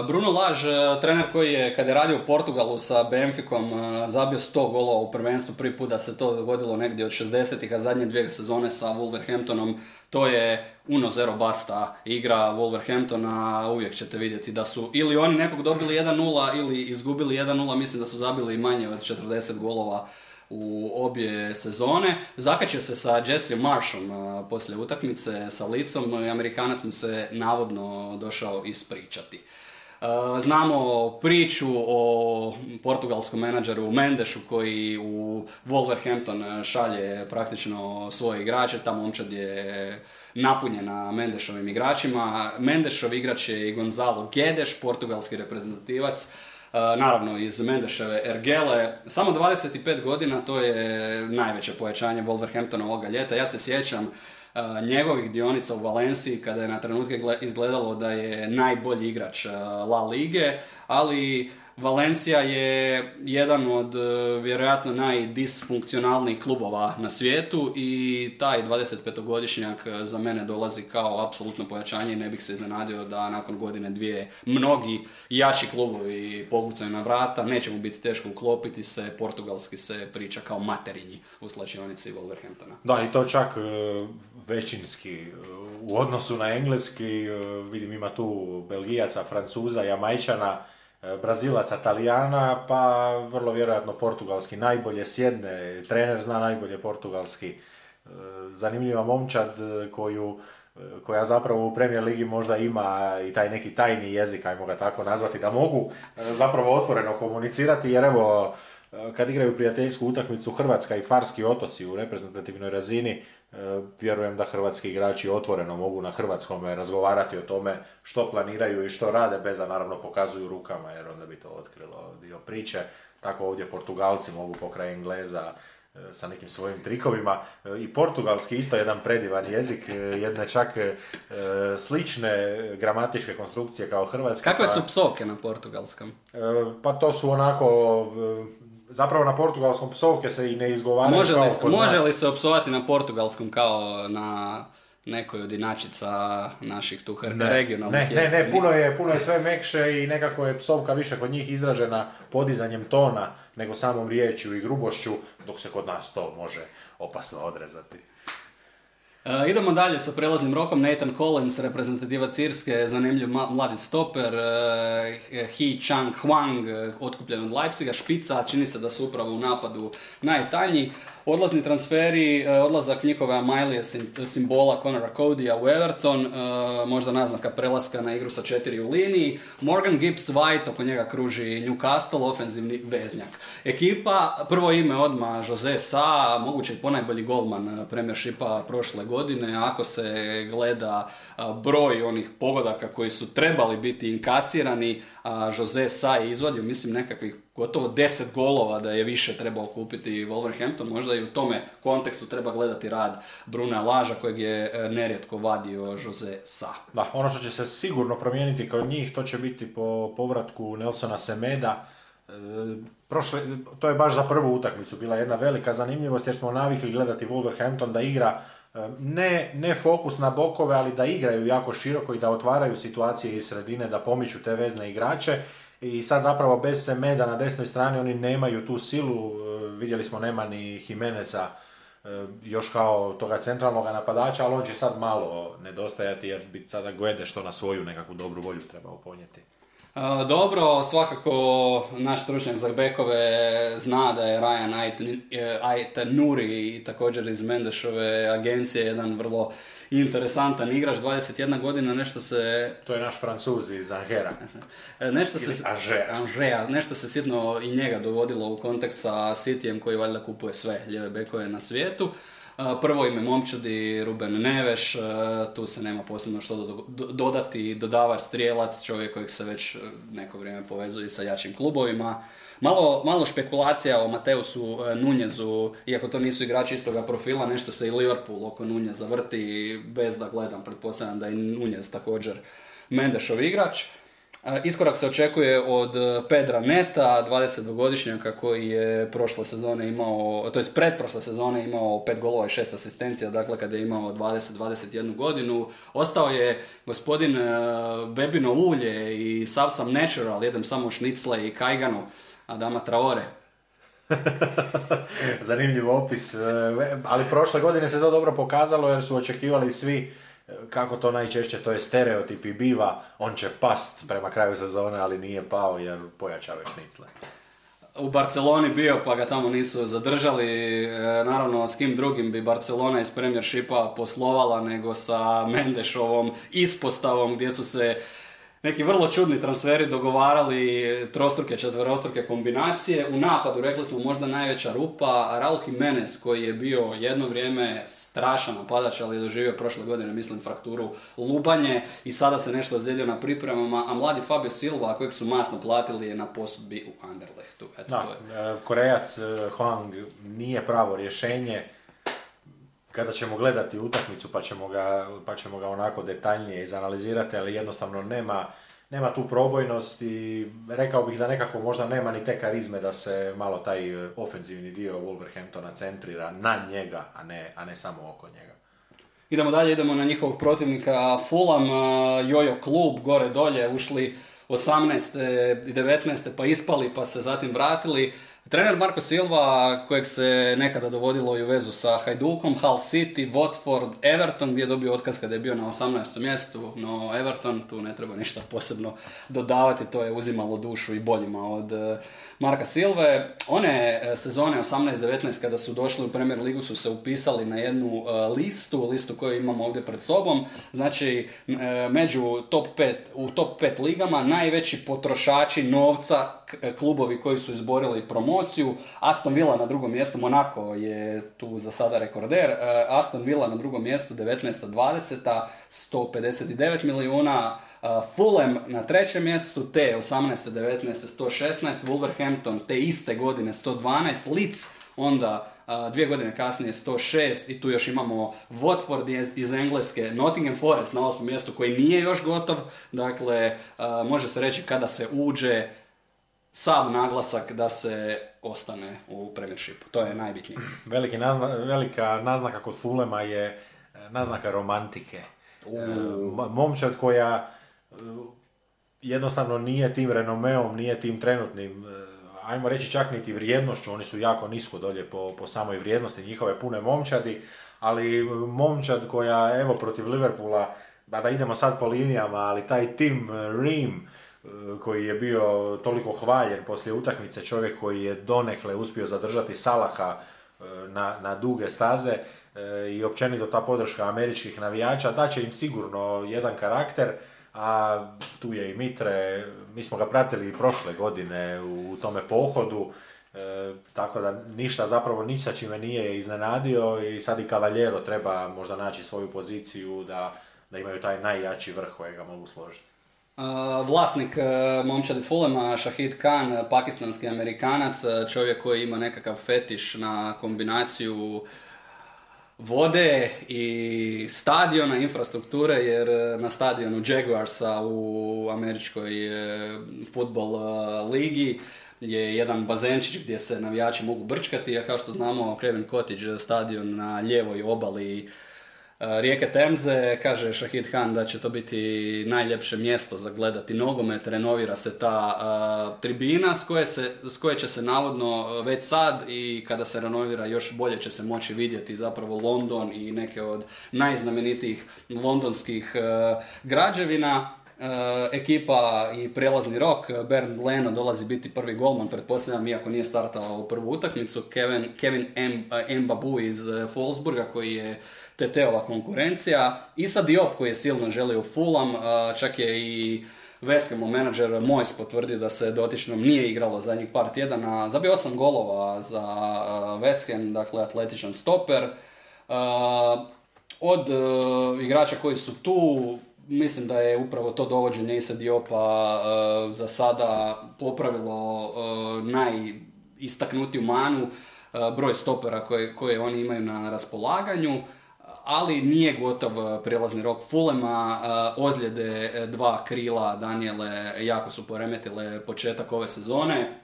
Bruno Laž, trener koji je kada je radio u Portugalu sa Benficom zabio 100 golova u prvenstvu, prvi put da se to dogodilo negdje od 60-ih, a zadnje dvije sezone sa Wolverhamptonom, to je uno zero basta igra Wolverhamptona, uvijek ćete vidjeti da su ili oni nekog dobili 1-0 ili izgubili 1-0, mislim da su zabili manje od 40 golova u obje sezone. Zakače se sa Jesse Marshom poslije utakmice sa licom i Amerikanac mu se navodno došao ispričati. Eh, znamo priču o portugalskom menadžeru Mendešu koji u Wolverhampton šalje praktično svoje igrače, ta momčad je napunjena Mendešovim igračima. Mendešov igrač je i Gonzalo Gedeš, portugalski reprezentativac, eh, naravno iz Mendeševe Ergele. Samo 25 godina, to je najveće pojačanje Wolverhamptona ovoga ljeta. Ja se sjećam njegovih dionica u Valenciji kada je na trenutke izgledalo da je najbolji igrač La Lige, ali Valencija je jedan od e, vjerojatno najdisfunkcionalnijih klubova na svijetu i taj 25-godišnjak e, za mene dolazi kao apsolutno pojačanje i ne bih se iznenadio da nakon godine dvije mnogi jači klubovi pokucaju na vrata, neće mu biti teško uklopiti se, portugalski se priča kao materinji u slačionici Wolverhamptona. Da, i to čak e, većinski u odnosu na engleski, vidim ima tu Belgijaca, Francuza, Jamajčana, E, Brazilaca, Talijana, pa vrlo vjerojatno portugalski najbolje sjedne, trener zna najbolje portugalski. E, zanimljiva momčad koju, e, koja zapravo u Premier Ligi možda ima i taj neki tajni jezik, ajmo ga tako nazvati, da mogu zapravo otvoreno komunicirati, jer evo, kad igraju prijateljsku utakmicu Hrvatska i Farski otoci u reprezentativnoj razini, E, vjerujem da hrvatski igrači otvoreno mogu na hrvatskom razgovarati o tome što planiraju i što rade, bez da naravno pokazuju rukama, jer onda bi to otkrilo dio priče. Tako ovdje Portugalci mogu pokraj Engleza e, sa nekim svojim trikovima. E, I portugalski isto jedan predivan jezik, jedne čak slične gramatičke konstrukcije kao hrvatski. Kakve pa- su psovke na portugalskom? Pa to su onako zapravo na portugalskom psovke se i ne izgovaraju Može kao li, kod može nas. li se opsovati na portugalskom kao na nekoj od inačica naših tu Ne, regionalnih ne, ne, ne, puno je, puno je sve mekše i nekako je psovka više kod njih izražena podizanjem tona nego samom riječju i grubošću, dok se kod nas to može opasno odrezati. E, idemo dalje sa prelaznim rokom. Nathan Collins, reprezentativac Irske, zanimljiv mladi stoper. E, He Chang Huang, e, otkupljen od Leipziga, špica, čini se da su upravo u napadu najtanji. Odlazni transferi, e, odlazak njihove Amailije sim- simbola Conora Codya u Everton, e, možda naznaka prelaska na igru sa četiri u liniji. Morgan Gibbs White, oko njega kruži Newcastle, ofenzivni veznjak. Ekipa, prvo ime odmah Jose Sa, moguće i ponajbolji golman e, Premiershipa prošle godine, ako se gleda broj onih pogodaka koji su trebali biti inkasirani, a Jose Sa je izvadio, mislim, nekakvih gotovo 10 golova da je više trebao kupiti Wolverhampton, možda i u tome kontekstu treba gledati rad Bruna Laža kojeg je e, nerijetko vadio Jose Sa. Da, ono što će se sigurno promijeniti kod njih, to će biti po povratku Nelsona Semeda. E, prošle, to je baš za prvu utakmicu bila jedna velika zanimljivost jer smo navikli gledati Wolverhampton da igra e, ne, ne fokus na bokove, ali da igraju jako široko i da otvaraju situacije iz sredine, da pomiču te vezne igrače. I sad zapravo bez Semeda na desnoj strani oni nemaju tu silu, e, vidjeli smo nema ni Jimeneza e, još kao toga centralnog napadača, ali on će sad malo nedostajati jer bi sada Guede što na svoju nekakvu dobru volju trebao ponijeti. E, Dobro, svakako naš stručnjak za bekove zna da je Ryan Ait- e, Ait-Nuri i također iz Mendešove agencije jedan vrlo interesantan igrač, 21 godina, nešto se To je naš francuz iz Angera. E, Nešto se. Angers, nešto se sitno i njega dovodilo u kontekst sa Cityjem koji valjda kupuje sve lijeve bekove na svijetu. Prvo ime momčadi Ruben Neveš, tu se nema posebno što do- do- dodati, dodavar strijelac, čovjek kojeg se već e, neko vrijeme povezuje sa jačim klubovima. Malo, malo špekulacija o Mateusu e, Nunjezu, iako to nisu igrači istoga profila, nešto se i Liverpool oko Nunjeza vrti, bez da gledam, pretpostavljam da je Nunjez također Mendešov igrač. E, Iskorak se očekuje od e, Pedra Neta, 22-godišnjaka koji je prošle sezone imao, to jest pretprošle sezone imao pet golova i šest asistencija, dakle kada je imao 20-21 godinu. Ostao je gospodin e, Bebino Ulje i sav sam natural, jedem samo šnicle i kajganu, Adama Traore. Zanimljiv opis, ali prošle godine se to dobro pokazalo jer su očekivali svi kako to najčešće, to je stereotip i biva, on će past prema kraju sezone, ali nije pao jer pojačao je šnicle. u Barceloni bio pa ga tamo nisu zadržali. E, naravno, s kim drugim bi Barcelona iz Premiershipa poslovala nego sa Mendešovom ispostavom gdje su se neki vrlo čudni transferi dogovarali, trostruke, četverostruke kombinacije. U napadu, rekli smo, možda najveća rupa. Raul Jimenez, koji je bio jedno vrijeme strašan napadač, ali je doživio prošle godine, mislim, frakturu lubanje i sada se nešto ozlijedio na pripremama, a mladi Fabio Silva, kojeg su masno platili, je na posudbi u Anderlechtu. Eto, Da, to je. e, Korejac e, Huang nije pravo rješenje. Kada ćemo gledati utakmicu pa ćemo ga, pa ćemo ga onako detaljnije izanalizirati, ali jednostavno nema, nema tu probojnost i rekao bih da nekako možda nema ni te karizme da se malo taj e, ofenzivni dio Wolverhamptona centrira na njega, a ne, a ne samo oko njega. Idemo dalje, idemo na njihovog protivnika Fulham, uh, Jojo klub, gore dolje, ušli 18. i 19. pa ispali pa se zatim vratili. Trener Marko Silva, kojeg se nekada dovodilo i u vezu sa Hajdukom, Hull City, Watford, Everton, gdje je dobio otkaz kada je bio na 18. mjestu, no Everton, tu ne treba ništa posebno dodavati, to je uzimalo dušu i boljima od eh, Marka Silve. One eh, sezone 18-19 kada su došli u Premier Ligu su se upisali na jednu eh, listu, listu koju imamo ovdje pred sobom, znači među top 5, u top 5 ligama najveći potrošači novca klubovi koji su izborili promociju. Aston Villa na drugom mjestu, Monaco je tu za sada rekorder. E, Aston Villa na drugom mjestu, 19-20, 159 milijuna. E, Fulham na trećem mjestu, te 18-19, 116. Wolverhampton te iste godine 112. Leeds onda dvije godine kasnije 106 i tu još imamo Watford iz, Engleske, Nottingham Forest na osmom mjestu koji nije još gotov, dakle može se reći kada se uđe sav naglasak da se ostane u premiershipu. To je najbitnije. Veliki velika naznaka kod Fulema je e, naznaka romantike. E, momčad koja e, jednostavno nije tim renomeom, nije tim trenutnim, ajmo reći čak niti vrijednošću, oni su jako nisko dolje po, po samoj vrijednosti njihove pune momčadi, ali momčad koja, evo, protiv Liverpoola, da idemo sad po linijama, ali taj tim Ream, koji je bio toliko hvaljen poslije utakmice, čovjek koji je donekle uspio zadržati Salaha e, na, na duge staze e, i općenito ta podrška američkih navijača, da će im sigurno jedan karakter, a tu je i Mitre, mi smo ga pratili i prošle godine u tome pohodu, e, tako da ništa zapravo ništa čime nije iznenadio i sad i Cavaliero treba možda naći svoju poziciju da, da imaju taj najjači vrh kojega mogu složiti. Vlasnik e, momčadi Fulema, Shahid Khan, pakistanski amerikanac, e, čovjek koji ima nekakav fetiš na kombinaciju vode i stadiona, infrastrukture, jer e, na stadionu Jaguarsa u američkoj futbol ligi je jedan bazenčić gdje se navijači mogu brčkati, a kao što znamo Craven Cottage stadion na lijevoj obali rijeke Temze, kaže Shahid Khan da će to biti najljepše mjesto za gledati nogomet, renovira se ta uh, tribina s koje, se, s koje će se navodno već sad i kada se renovira još bolje će se moći vidjeti zapravo London i neke od najznamenitijih londonskih uh, građevina. Uh, ekipa i prelazni rok, Bernd Leno dolazi biti prvi golman, pretpostavljam, iako nije startao u prvu utakmicu, Kevin, Kevin M, Mbabu iz Wolfsburga koji je TT-ova konkurencija. Isa Diop koji je silno želio Fulham, čak je i Veskemo menadžer Mojs potvrdio da se dotičnom nije igralo zadnjih par tjedana. Zabio osam golova za Veskem, dakle atletičan stoper. Od igrača koji su tu, mislim da je upravo to dovođenje Isa Diopa za sada popravilo najistaknutiju manu broj stopera koje, koje oni imaju na raspolaganju ali nije gotov e, prelazni rok Fulema, e, ozljede e, dva krila Daniele jako su poremetile početak ove sezone.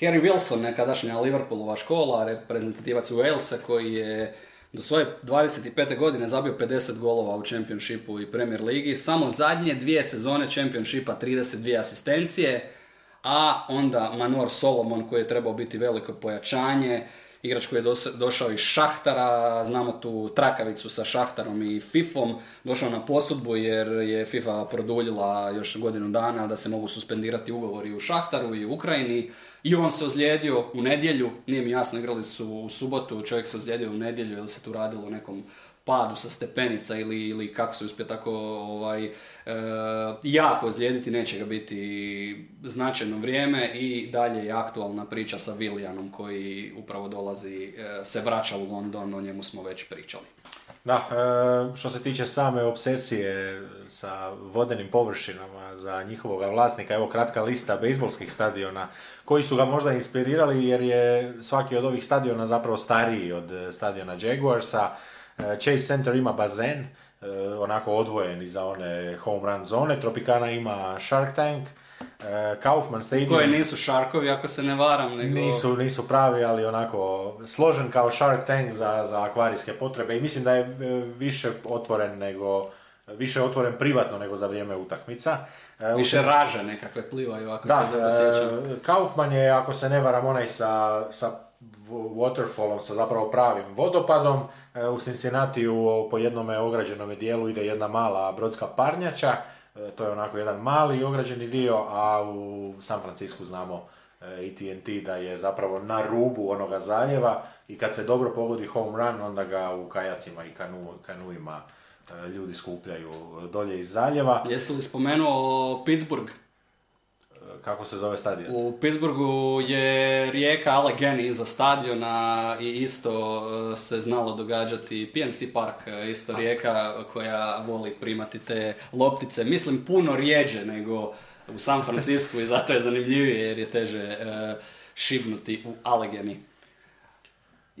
Harry Wilson, nekadašnja Liverpoolova škola, reprezentativac Walesa koji je do svoje 25. godine zabio 50 golova u Championshipu i Premier Ligi, samo zadnje dvije sezone Championshipa 32 asistencije, a onda Manor Solomon koji je trebao biti veliko pojačanje, igrač koji je došao iz Šahtara, znamo tu trakavicu sa Šahtarom i Fifom, došao na posudbu jer je FIFA produljila još godinu dana da se mogu suspendirati ugovori u Šahtaru i u Ukrajini i on se ozlijedio u nedjelju, nije mi jasno, igrali su u subotu, čovjek se ozlijedio u nedjelju ili se tu radilo o nekom padu sa stepenica ili, ili kako se uspije tako ovaj, e, jako ozlijediti, neće ga biti značajno vrijeme i dalje je aktualna priča sa Viljanom koji upravo dolazi, e, se vraća u London, o njemu smo već pričali. Da, e, što se tiče same obsesije sa vodenim površinama za njihovog vlasnika, evo kratka lista bejsbolskih stadiona koji su ga možda inspirirali jer je svaki od ovih stadiona zapravo stariji od stadiona Jaguarsa, Chase Center ima bazen, e, onako odvojen za one home run zone, Tropicana ima Shark Tank, e, Kaufman Stadium... Koje nisu Sharkovi, ako se ne varam, nego... Nisu, nisu pravi, ali onako složen kao Shark Tank za, za akvarijske potrebe i mislim da je više otvoren nego više otvoren privatno nego za vrijeme utakmica. Više raže nekakve plivaju, ako da, se dobro sjećam. Kaufman je, ako se ne varam, onaj sa, sa waterfallom, sa zapravo pravim vodopadom. E, u Cincinnati po jednome ograđenom dijelu ide jedna mala brodska parnjača, e, to je onako jedan mali ograđeni dio, a u San Francisku znamo AT&T e, da je zapravo na rubu onoga zaljeva i kad se dobro pogodi home run, onda ga u kajacima i kanu, kanuima ljudi skupljaju dolje iz zaljeva. Jesi li spomenuo Pittsburgh? Kako se zove stadion? U Pittsburghu je rijeka Allegheny iza stadiona i isto e, se znalo događati PNC Park, e, isto rijeka koja voli primati te loptice. Mislim puno rijeđe nego u San Francisku i zato je zanimljivije jer je teže e, šibnuti u Allegheny.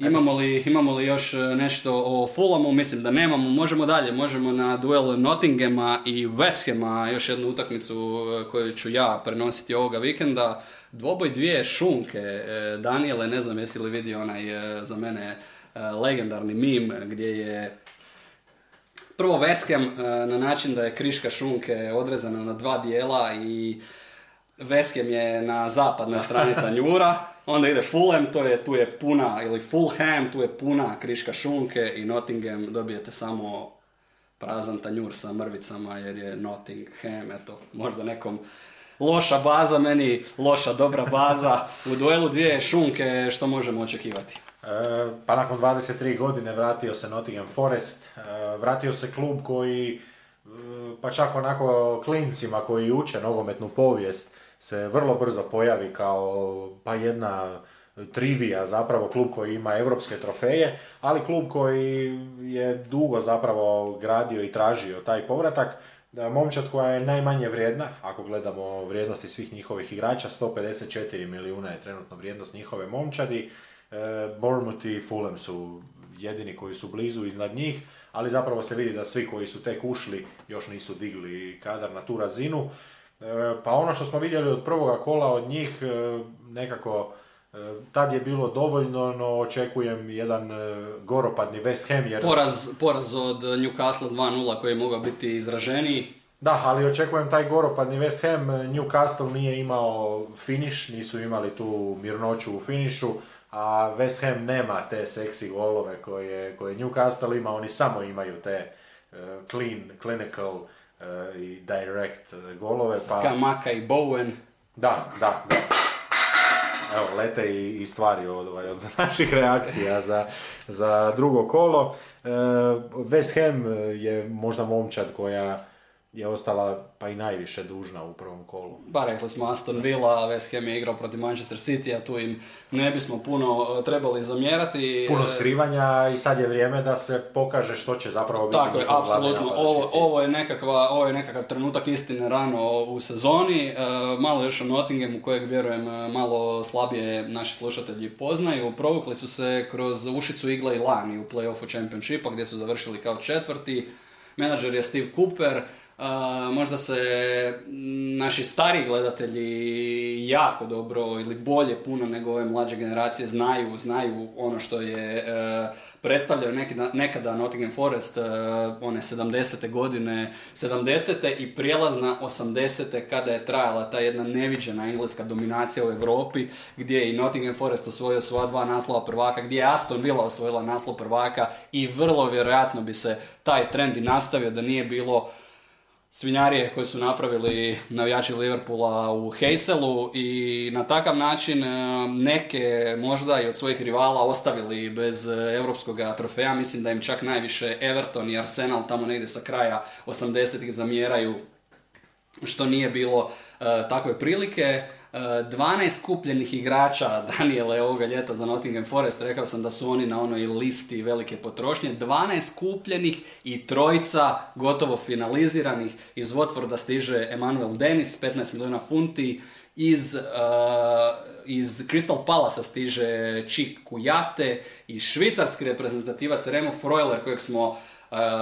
Imamo li, imamo li još e, nešto o Fulhamu? Mislim da nemamo. Možemo dalje. Možemo na duel Nottinghama i West Hama, još jednu utakmicu e, koju ću ja prenositi ovoga vikenda. Dvoboj dvije šunke. E, Daniele, ne znam jesi li vidio onaj za mene legendarni mim gdje je prvo West Ham na način da je kriška šunke odrezana na dva dijela i West Ham je na zapadnoj strani tanjura Onda ide Fulham, to je, tu je puna, ili Fulham, tu je puna kriška šunke i Nottingham dobijete samo prazan tanjur sa mrvicama jer je Nottingham, eto, možda nekom loša baza, meni loša dobra baza. U duelu dvije šunke, što možemo očekivati? E, pa nakon 23 godine vratio se Nottingham Forest, e, vratio se klub koji, e, pa čak onako klincima koji uče nogometnu povijest, se vrlo brzo pojavi kao pa jedna trivija zapravo klub koji ima europske trofeje, ali klub koji je dugo zapravo gradio i tražio taj povratak. Momčad koja je najmanje vrijedna, ako gledamo vrijednosti svih njihovih igrača, 154 milijuna je trenutno vrijednost njihove momčadi. E, Bournemouth i Fulham su jedini koji su blizu iznad njih, ali zapravo se vidi da svi koji su tek ušli još nisu digli kadar na tu razinu. E, pa ono što smo vidjeli od prvoga kola od njih e, nekako e, tad je bilo dovoljno, no očekujem jedan goropadni West Ham. Jer... Poraz, poraz od Newcastle 2-0 koji je mogao biti izraženiji. Da, ali očekujem taj goropadni West Ham. Newcastle nije imao finish, nisu imali tu mirnoću u finišu, a West Ham nema te seksi golove koje, koje Newcastle ima, oni samo imaju te clean, clinical i direct golove. Pa... Skamaka i Bowen. Da, da, da. Evo, lete i, i stvari od, ovaj, od naših reakcija za, za drugo kolo. E, West Ham je možda momčad koja je ostala pa i najviše dužna u prvom kolu. Ba rekli smo Aston Villa, West Ham je igrao protiv Manchester City, a tu im ne bismo puno e, trebali zamjerati. Puno skrivanja i sad je vrijeme da se pokaže što će zapravo biti. Tako je, apsolutno. Ovo, ovo, je nekakva, ovo je nekakav trenutak istine rano u sezoni. E, malo još o Nottinghamu kojeg vjerujem e, malo slabije naši slušatelji poznaju. Provukli su se kroz ušicu igla i lani u playoffu Championshipa gdje su završili kao četvrti. Menadžer je Steve Cooper, možda se naši stari gledatelji jako dobro ili bolje puno nego ove mlađe generacije znaju, znaju ono što je e, predstavljaju nekada, nekada Nottingham Forest uh, one 70. godine 70. i prijelazna 80. kada je trajala ta jedna neviđena engleska dominacija u Europi gdje je i Nottingham Forest osvojio svoja dva naslova prvaka, gdje je Aston Villa osvojila naslov prvaka i vrlo vjerojatno bi se taj trend i nastavio da nije bilo svinjarije koje su napravili navijači Liverpoola u Heyselu i na takav način e, neke možda i od svojih rivala ostavili bez europskog trofeja. Mislim da im čak najviše Everton i Arsenal tamo negdje sa kraja 80-ih zamjeraju što nije bilo e, takve prilike. 12 kupljenih igrača Daniele ovoga ljeta za Nottingham Forest, rekao sam da su oni na onoj listi velike potrošnje, 12 kupljenih i trojica gotovo finaliziranih, iz Watforda stiže Emmanuel Dennis, 15 milijuna funti, iz, uh, iz Crystal Palace stiže Čik Kujate, iz švicarski reprezentativac Remo Freuler kojeg smo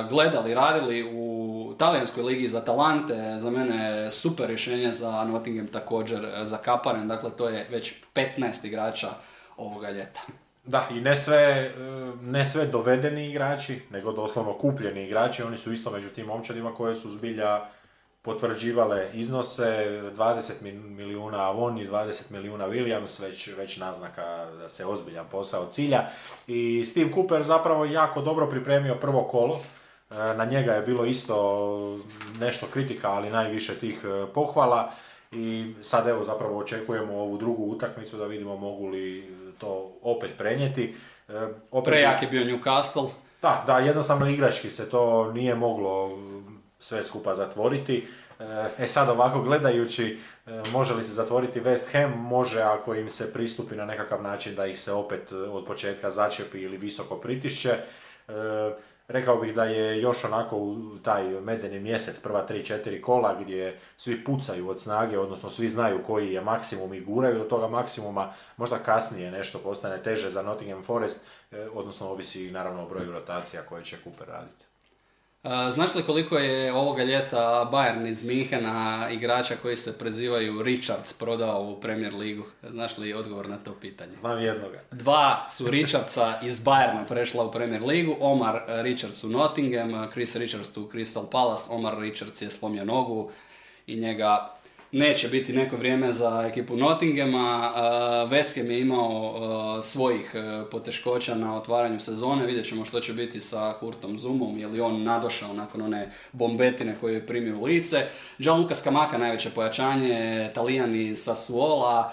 gledali, radili u talijanskoj ligi za Talante, za mene super rješenje za Nottingham također e, za Kaparen, dakle to je već 15 igrača ovoga ljeta. Da, i ne sve, e, ne sve dovedeni igrači, nego doslovno kupljeni igrači, oni su isto među tim momčadima koje su zbilja potvrđivale iznose 20 milijuna Avon i 20 milijuna Williams, već, već naznaka da se ozbiljan posao cilja. I Steve Cooper zapravo jako dobro pripremio prvo kolo, e, na njega je bilo isto nešto kritika, ali najviše tih e, pohvala. I sad evo zapravo očekujemo ovu drugu utakmicu da vidimo mogu li to opet prenijeti. E, opet... Prejak je bio Newcastle. Da, da, jednostavno igrački se to nije moglo sve skupa zatvoriti. E sad ovako gledajući, e, može li se zatvoriti West Ham? Može ako im se pristupi na nekakav način da ih se opet od početka začepi ili visoko pritišće. E, Rekao bih da je još onako u taj medeni mjesec, prva 3-4 kola gdje svi pucaju od snage, odnosno svi znaju koji je maksimum i guraju do toga maksimuma, možda kasnije nešto postane teže za Nottingham Forest, e, odnosno ovisi naravno o broju rotacija koje će Cooper raditi. Znaš li koliko je ovoga ljeta Bayern iz Minhena igrača koji se prezivaju Richards prodao u Premier Ligu? Znaš li odgovor na to pitanje? Znam jednoga. Dva su Richardsa iz Bayerna prešla u Premier Ligu, Omar Richards u Nottingham, Chris Richards u Crystal Palace, Omar Richards je slomio nogu i njega neće biti neko vrijeme za ekipu Nottinghama. Veskem je imao svojih e, poteškoća na otvaranju sezone. Vidjet ćemo što će biti sa Kurtom Zumom, je on nadošao nakon one bombetine koje je primio u lice. Gianluca Skamaka najveće pojačanje, Talijani Sassuola.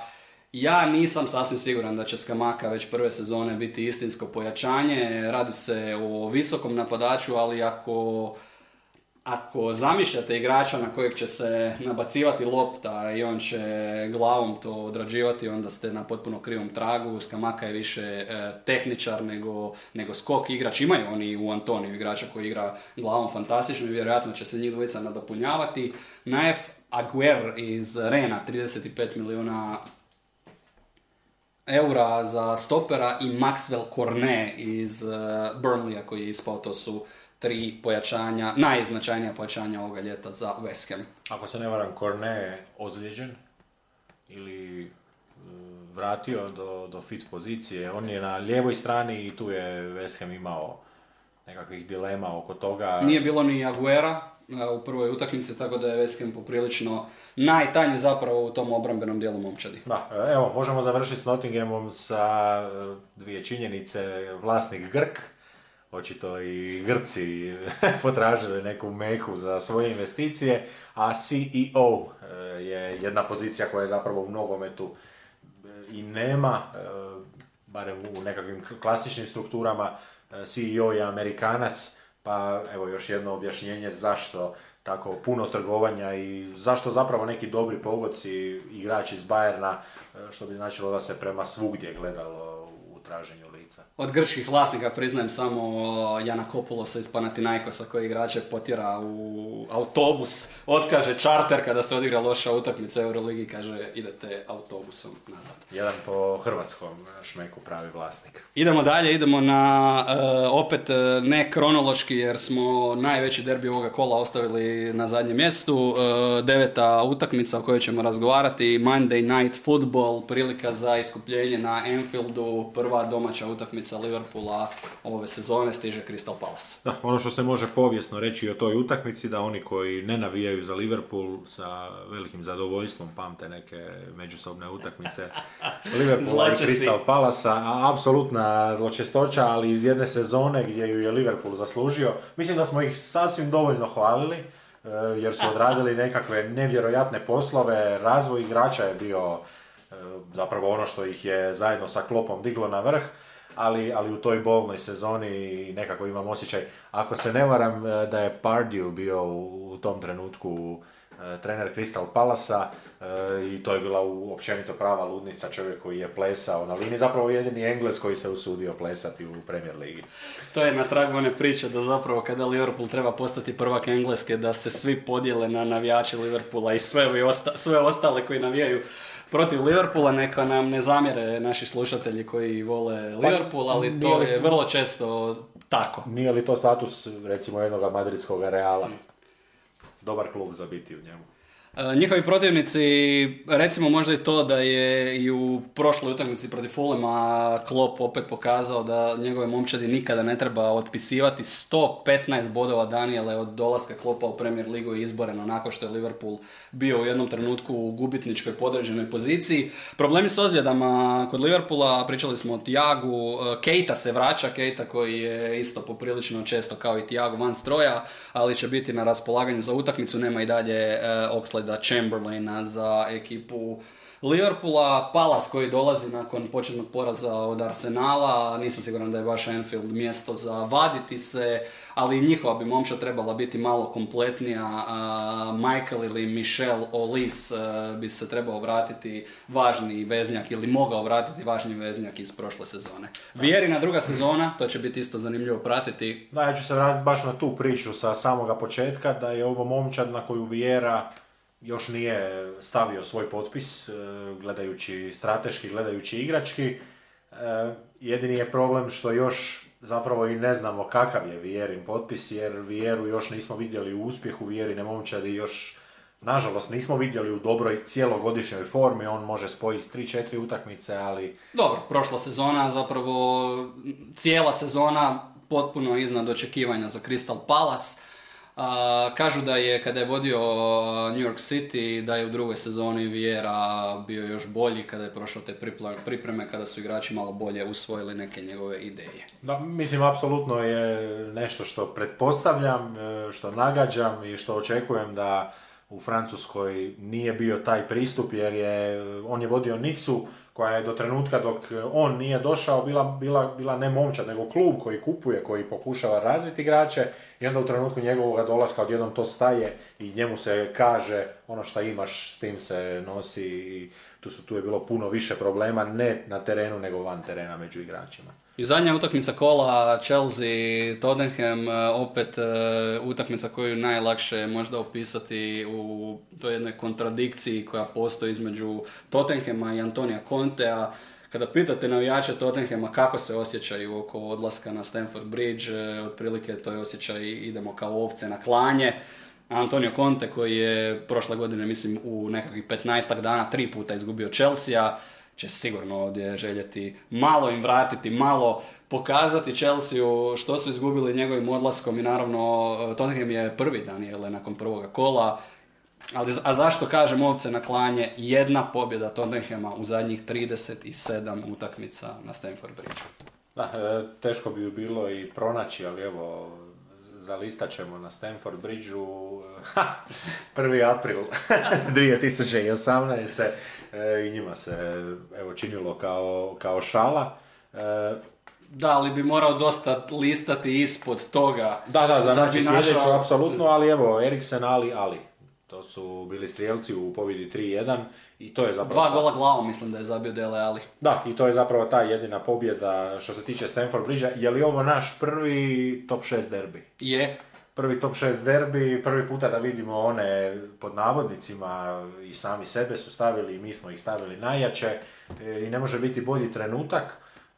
Ja nisam sasvim siguran da će Skamaka već prve sezone biti istinsko pojačanje. Radi se o visokom napadaču, ali ako ako zamišljate igrača na kojeg će se nabacivati lopta i on će glavom to odrađivati, onda ste na potpuno krivom tragu. Skamaka je više e, tehničar nego, nego skok igrač. Imaju oni u Antoniju igrača koji igra glavom fantastično i vjerojatno će se njih dvojica nadopunjavati. Naef Aguer iz Rena, 35 milijuna eura za stopera i Maxwell Cornet iz uh, Burnleya koji je ispao, to su tri pojačanja, najznačajnija pojačanja ovoga ljeta za West Ham. Ako se ne varam, Korne je ozlijeđen ili e, vratio do, do fit pozicije. On je na lijevoj strani i tu je West Ham imao nekakvih dilema oko toga. Nije bilo ni Aguera e, u prvoj utakmici, tako da je West Ham poprilično najtanje zapravo u tom obrambenom dijelu momčadi. Da, evo, možemo završiti s Nottinghamom sa e, dvije činjenice. Vlasnik Grk, očito i Grci potražili neku meku za svoje investicije, a CEO e, je jedna pozicija koja je zapravo u nogometu e, i nema, e, barem u nekakvim klasičnim strukturama, CEO je Amerikanac, pa evo još jedno objašnjenje zašto tako puno trgovanja i zašto zapravo neki dobri pogodci igrači iz Bajerna, što bi značilo da se prema svugdje gledalo u traženju od grčkih vlasnika priznajem samo Jana Kopulosa iz Panathinaikosa koji igrače potjera u autobus, otkaže čarter kada se odigra loša utakmica u Euroligi, kaže idete autobusom nazad. Jedan po hrvatskom šmeku pravi vlasnik. Idemo dalje, idemo na e, opet e, ne kronološki jer smo najveći derbi ovoga kola ostavili na zadnjem mjestu. E, deveta utakmica o kojoj ćemo razgovarati, Monday Night Football, prilika za iskupljenje na Anfieldu, prva domaća utakmica utakmica Liverpoola ove sezone stiže Crystal Palace. Da, ono što se može povijesno reći o toj utakmici, da oni koji ne navijaju za Liverpool sa velikim zadovoljstvom pamte neke međusobne utakmice Liverpoola i Crystal Palace, a apsolutna zločestoća, ali iz jedne sezone gdje ju je Liverpool zaslužio. Mislim da smo ih sasvim dovoljno hvalili, e, jer su odradili nekakve nevjerojatne poslove, razvoj igrača je bio e, zapravo ono što ih je zajedno sa klopom diglo na vrh ali, ali u toj bolnoj sezoni nekako imam osjećaj, ako se ne varam e, da je Pardew bio u, tom trenutku e, trener Crystal Palasa e, i to je bila općenito prava ludnica čovjek koji je plesao na liniji, zapravo jedini Engles koji se usudio plesati u Premier Ligi. To je na tragu one priče da zapravo kada Liverpool treba postati prvak Engleske da se svi podijele na navijače Liverpoola i sve, sve ostale koji navijaju protiv Liverpoola, neka nam ne zamjere naši slušatelji koji vole pa, Liverpool, ali to je vrlo često tako. Nije li to status recimo jednog madridskog reala? Dobar klub za biti u njemu. E, njihovi protivnici, recimo možda i to da je i u prošloj utakmici protiv Fulema Klopp opet pokazao da njegove momčadi nikada ne treba otpisivati. 115 bodova Daniele od dolaska Kloppa u Premier Ligu je izboreno nakon što je Liverpool bio u jednom trenutku u gubitničkoj podređenoj poziciji. Problemi s ozljedama kod Liverpoola, pričali smo o Tiagu, e, Keita se vraća, Keita koji je isto poprilično često kao i Tiago van stroja, ali će biti na raspolaganju za utakmicu, nema i dalje e, Oxlade da Chamberlaina za ekipu Liverpoola, Palas koji dolazi nakon početnog poraza od Arsenala, nisam siguran da je baš Anfield mjesto za vaditi se, ali njihova bi momča trebala biti malo kompletnija. Michael ili Michel Olis bi se trebao vratiti važni veznjak ili mogao vratiti važni veznjak iz prošle sezone. Vjerina druga sezona, to će biti isto zanimljivo pratiti. Da, ja ću se vratiti baš na tu priču sa samoga početka, da je ovo momčad na koju Vjera još nije stavio svoj potpis, e, gledajući strateški, gledajući igrački. E, jedini je problem što još zapravo i ne znamo kakav je Vijerin potpis, jer Vijeru još nismo vidjeli u uspjehu, Vijerine momčadi još Nažalost, nismo vidjeli u dobroj cijelogodišnjoj formi, on može spojiti 3-4 utakmice, ali... Dobro, prošla sezona, zapravo cijela sezona potpuno iznad očekivanja za Crystal Palace. Kažu da je kada je vodio New York City, da je u drugoj sezoni Vieira bio još bolji kada je prošao te pripreme, kada su igrači malo bolje usvojili neke njegove ideje. Da, mislim, apsolutno je nešto što pretpostavljam, e, što nagađam i što očekujem da u Francuskoj nije bio taj pristup jer je, on je vodio Nicu koja je do trenutka dok on nije došao bila, bila, bila ne momčad nego klub koji kupuje, koji pokušava razviti igrače i onda u trenutku njegovog dolaska odjednom to staje i njemu se kaže ono što imaš s tim se nosi i tu, su, tu je bilo puno više problema ne na terenu nego van terena među igračima. I zadnja utakmica kola, Chelsea, Tottenham, e, opet e, utakmica koju najlakše možda opisati u toj jednoj kontradikciji koja postoji između Tottenhama i Antonija Contea. Kada pitate navijače Tottenhama kako se osjećaju oko odlaska na Stamford Bridge, e, otprilike to je osjećaj idemo kao ovce na klanje. Antonio Conte koji je prošle godine, mislim, u nekakvih 15 dana tri puta izgubio Chelsea, će sigurno ovdje željeti malo im vratiti, malo pokazati Chelsea što su izgubili njegovim odlaskom i naravno Tottenham je prvi Daniele nakon prvoga kola. Ali, a zašto kažem ovce na klanje? Jedna pobjeda Tottenhama u zadnjih 37 utakmica na Stamford Bridge. Da, e, teško bi bilo i pronaći, ali evo, zalistat ćemo na Stanford Bridgeu 1. april 2018. E, i njima se evo činilo kao, kao šala. E, da, ali bi morao dosta listati ispod toga. Da, da, za da znači sljedeću, apsolutno, ali evo, Eriksen, Ali, Ali. To su bili strijelci u pobjedi 3-1 i to je zapravo... Dva gola glavom mislim da je zabio Dele Ali. Da, i to je zapravo ta jedina pobjeda što se tiče Stanford Bridge. Je li ovo naš prvi top 6 derbi? Je. Prvi top 6 derbi, prvi puta da vidimo one pod navodnicima i sami sebe su stavili i mi smo ih stavili najjače e, i ne može biti bolji trenutak.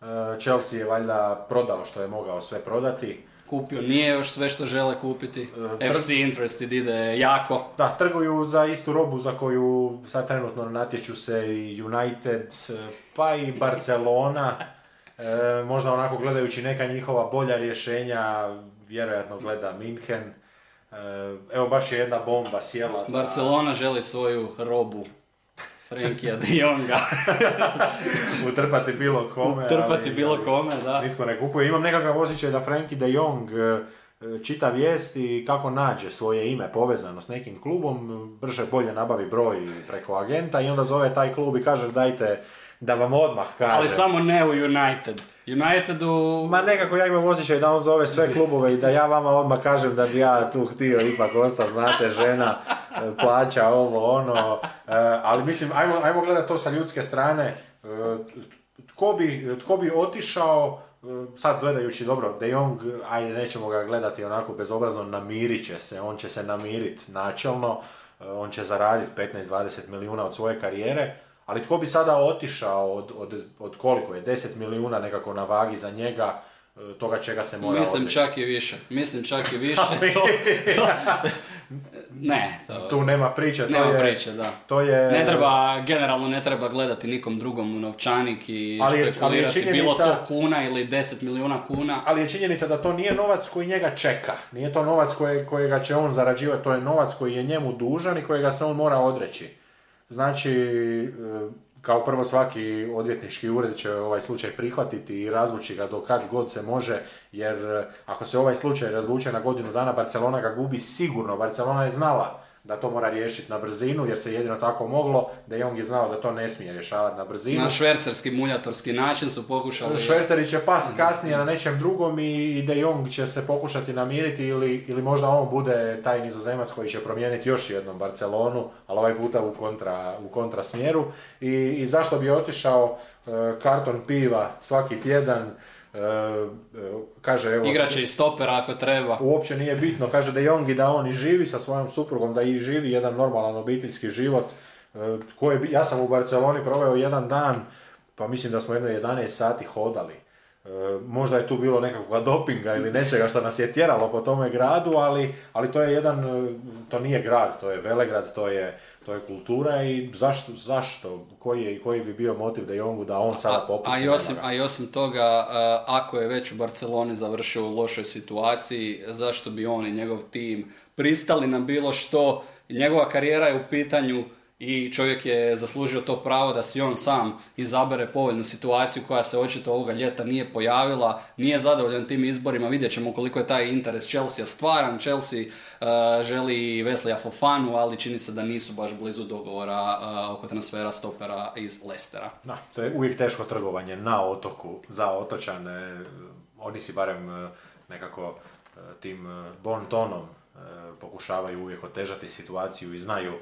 E, Chelsea je valjda prodao što je mogao sve prodati kupio, nije još sve što žele kupiti. Uh, FC Interested ide jako. Da, trguju za istu robu za koju sad trenutno natječu se i United, e, pa i Barcelona. E, možda onako gledajući neka njihova bolja rješenja, vjerojatno gleda Minhen. E, evo baš je jedna bomba sjela. Barcelona želi svoju robu. Frankija de Jonga. Utrpati bilo kome. Utrpati bilo kome, da. Nitko ne kupuje. Imam nekakav osjećaj da Frankie de Jong e, čita vijesti kako nađe svoje ime povezano s nekim klubom, brže bolje nabavi broj preko agenta i onda zove taj klub i kaže dajte da vam odmah kaže. Ali samo ne u United. Unitedu... Ma nekako ja imam osjećaj da on zove sve klubove i da ja vama odmah kažem da bi ja tu htio ipak ostati, znate, žena, plaća ovo, ono. E, ali mislim, ajmo, ajmo gledati to sa ljudske strane. E, tko bi, tko bi otišao, e, sad gledajući dobro, De Jong, ajde nećemo ga gledati onako bezobrazno, namirit će se, on će se namiriti načelno, on će zaraditi 15-20 milijuna od svoje karijere, ali tko bi sada otišao od, od, od koliko je, 10 milijuna nekako na vagi za njega, e, toga čega se mora Mislim čak i više. Mislim čak i više. to, to, ne. To, tu nema priče. To nema je, priče, da. To je... Ne treba, generalno ne treba gledati nikom drugom u novčanik i ali je, špekulirati ali je bilo to kuna ili 10 milijuna kuna. Ali je činjenica da to nije novac koji njega čeka. Nije to novac koje, kojega će on zarađivati, to je novac koji je njemu dužan i kojega se on mora odreći. Znači, e, kao prvo svaki odvjetnički ured će ovaj slučaj prihvatiti i razvući ga do kad god se može, jer e, ako se ovaj slučaj razvuče na godinu dana, Barcelona ga gubi sigurno. Barcelona je znala da to mora riješiti na brzinu, jer se jedino tako moglo, De Jong je znao da to ne smije rješavati na brzinu. Na švercerski muljatorski način su pokušali... Šverceri će past kasnije na nečem drugom i De Jong će se pokušati namiriti ili, ili možda on bude taj nizozemac koji će promijeniti još jednom Barcelonu, ali ovaj puta u kontra, u kontra smjeru. I, I zašto bi otišao e, karton piva svaki tjedan, kaže evo... Igraće i stopera ako treba. Uopće nije bitno, kaže da Jong i da on i živi sa svojom suprugom, da i živi jedan normalan obiteljski život. E, koje, ja sam u Barceloni proveo jedan dan, pa mislim da smo jedno 11 sati hodali. E, možda je tu bilo nekakvog dopinga ili nečega što nas je tjeralo po tome gradu, ali, ali to je jedan, to nije grad, to je velegrad, to je, to je kultura i zašto, zašto, koji, je, koji bi bio motiv da Jongu da on sada popusti? A, i osim, a i osim toga, ako je već u Barceloni završio u lošoj situaciji, zašto bi on i njegov tim pristali na bilo što? Njegova karijera je u pitanju, i čovjek je zaslužio to pravo da si on sam izabere povoljnu situaciju koja se očito ovoga ljeta nije pojavila, nije zadovoljan tim izborima, vidjet ćemo koliko je taj interes Chelsea stvaran, Chelsea uh, želi Veslija Fofanu, ali čini se da nisu baš blizu dogovora uh, oko transfera stopera iz Lestera. Da, to je uvijek teško trgovanje na otoku za otočane, oni si barem uh, nekako tim bon tonom pokušavaju uvijek otežati situaciju i znaju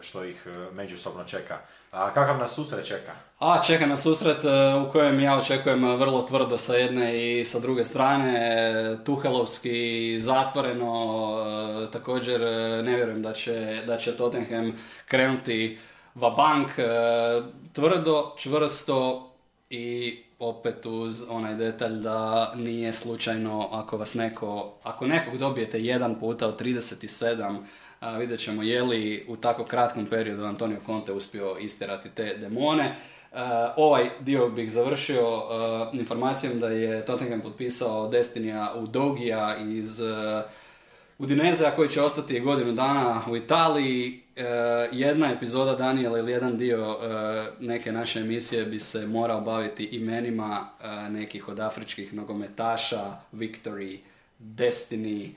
što ih e, međusobno čeka. A kakav nas susret čeka? A, čeka nas susret e, u kojem ja očekujem vrlo tvrdo sa jedne i sa druge strane, Tuhelovski, zatvoreno, e, također ne vjerujem da će, da će Tottenham krenuti va bank, tvrdo, čvrsto i opet uz onaj detalj da nije slučajno ako vas neko, ako nekog dobijete jedan puta od 37 a, vidjet ćemo je li u tako kratkom periodu Antonio Conte uspio istjerati te demone. ovaj dio bih završio informacijom da je Tottenham potpisao Destinija u Dogija iz Udinezea koji će ostati godinu dana u Italiji. jedna epizoda Daniela ili jedan dio neke naše emisije bi se morao baviti imenima nekih od afričkih nogometaša, Victory, Destiny,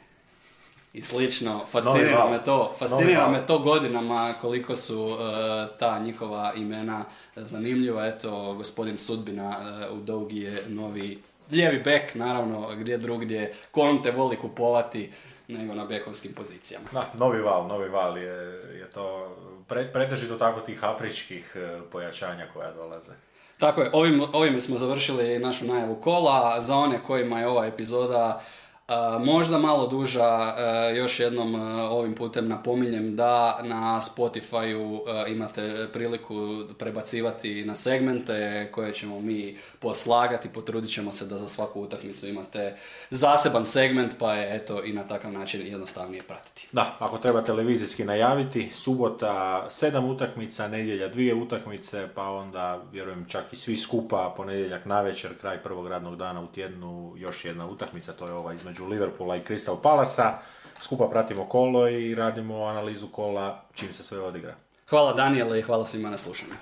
i slično. Fascinira me to, fascinira me to godinama koliko su uh, ta njihova imena zanimljiva. Eto, gospodin Sudbina uh, u Dogi je novi lijevi bek, naravno, gdje drugdje Konte voli kupovati nego na bekovskim pozicijama. Da, novi val, novi val je, je to pre, pretežito tako tih afričkih uh, pojačanja koja dolaze. Tako je, ovim, ovime smo završili našu najavu kola. Za one kojima je ova epizoda možda malo duža, još jednom ovim putem napominjem da na Spotify imate priliku prebacivati na segmente koje ćemo mi poslagati, potrudit ćemo se da za svaku utakmicu imate zaseban segment, pa je eto i na takav način jednostavnije pratiti. Da, ako treba televizijski najaviti, subota sedam utakmica, nedjelja dvije utakmice, pa onda vjerujem čak i svi skupa, ponedjeljak navečer, kraj prvog radnog dana u tjednu, još jedna utakmica, to je ova između između Liverpoola i Crystal Palasa. Skupa pratimo kolo i radimo analizu kola čim se sve odigra. Hvala Daniela i hvala svima na slušanju.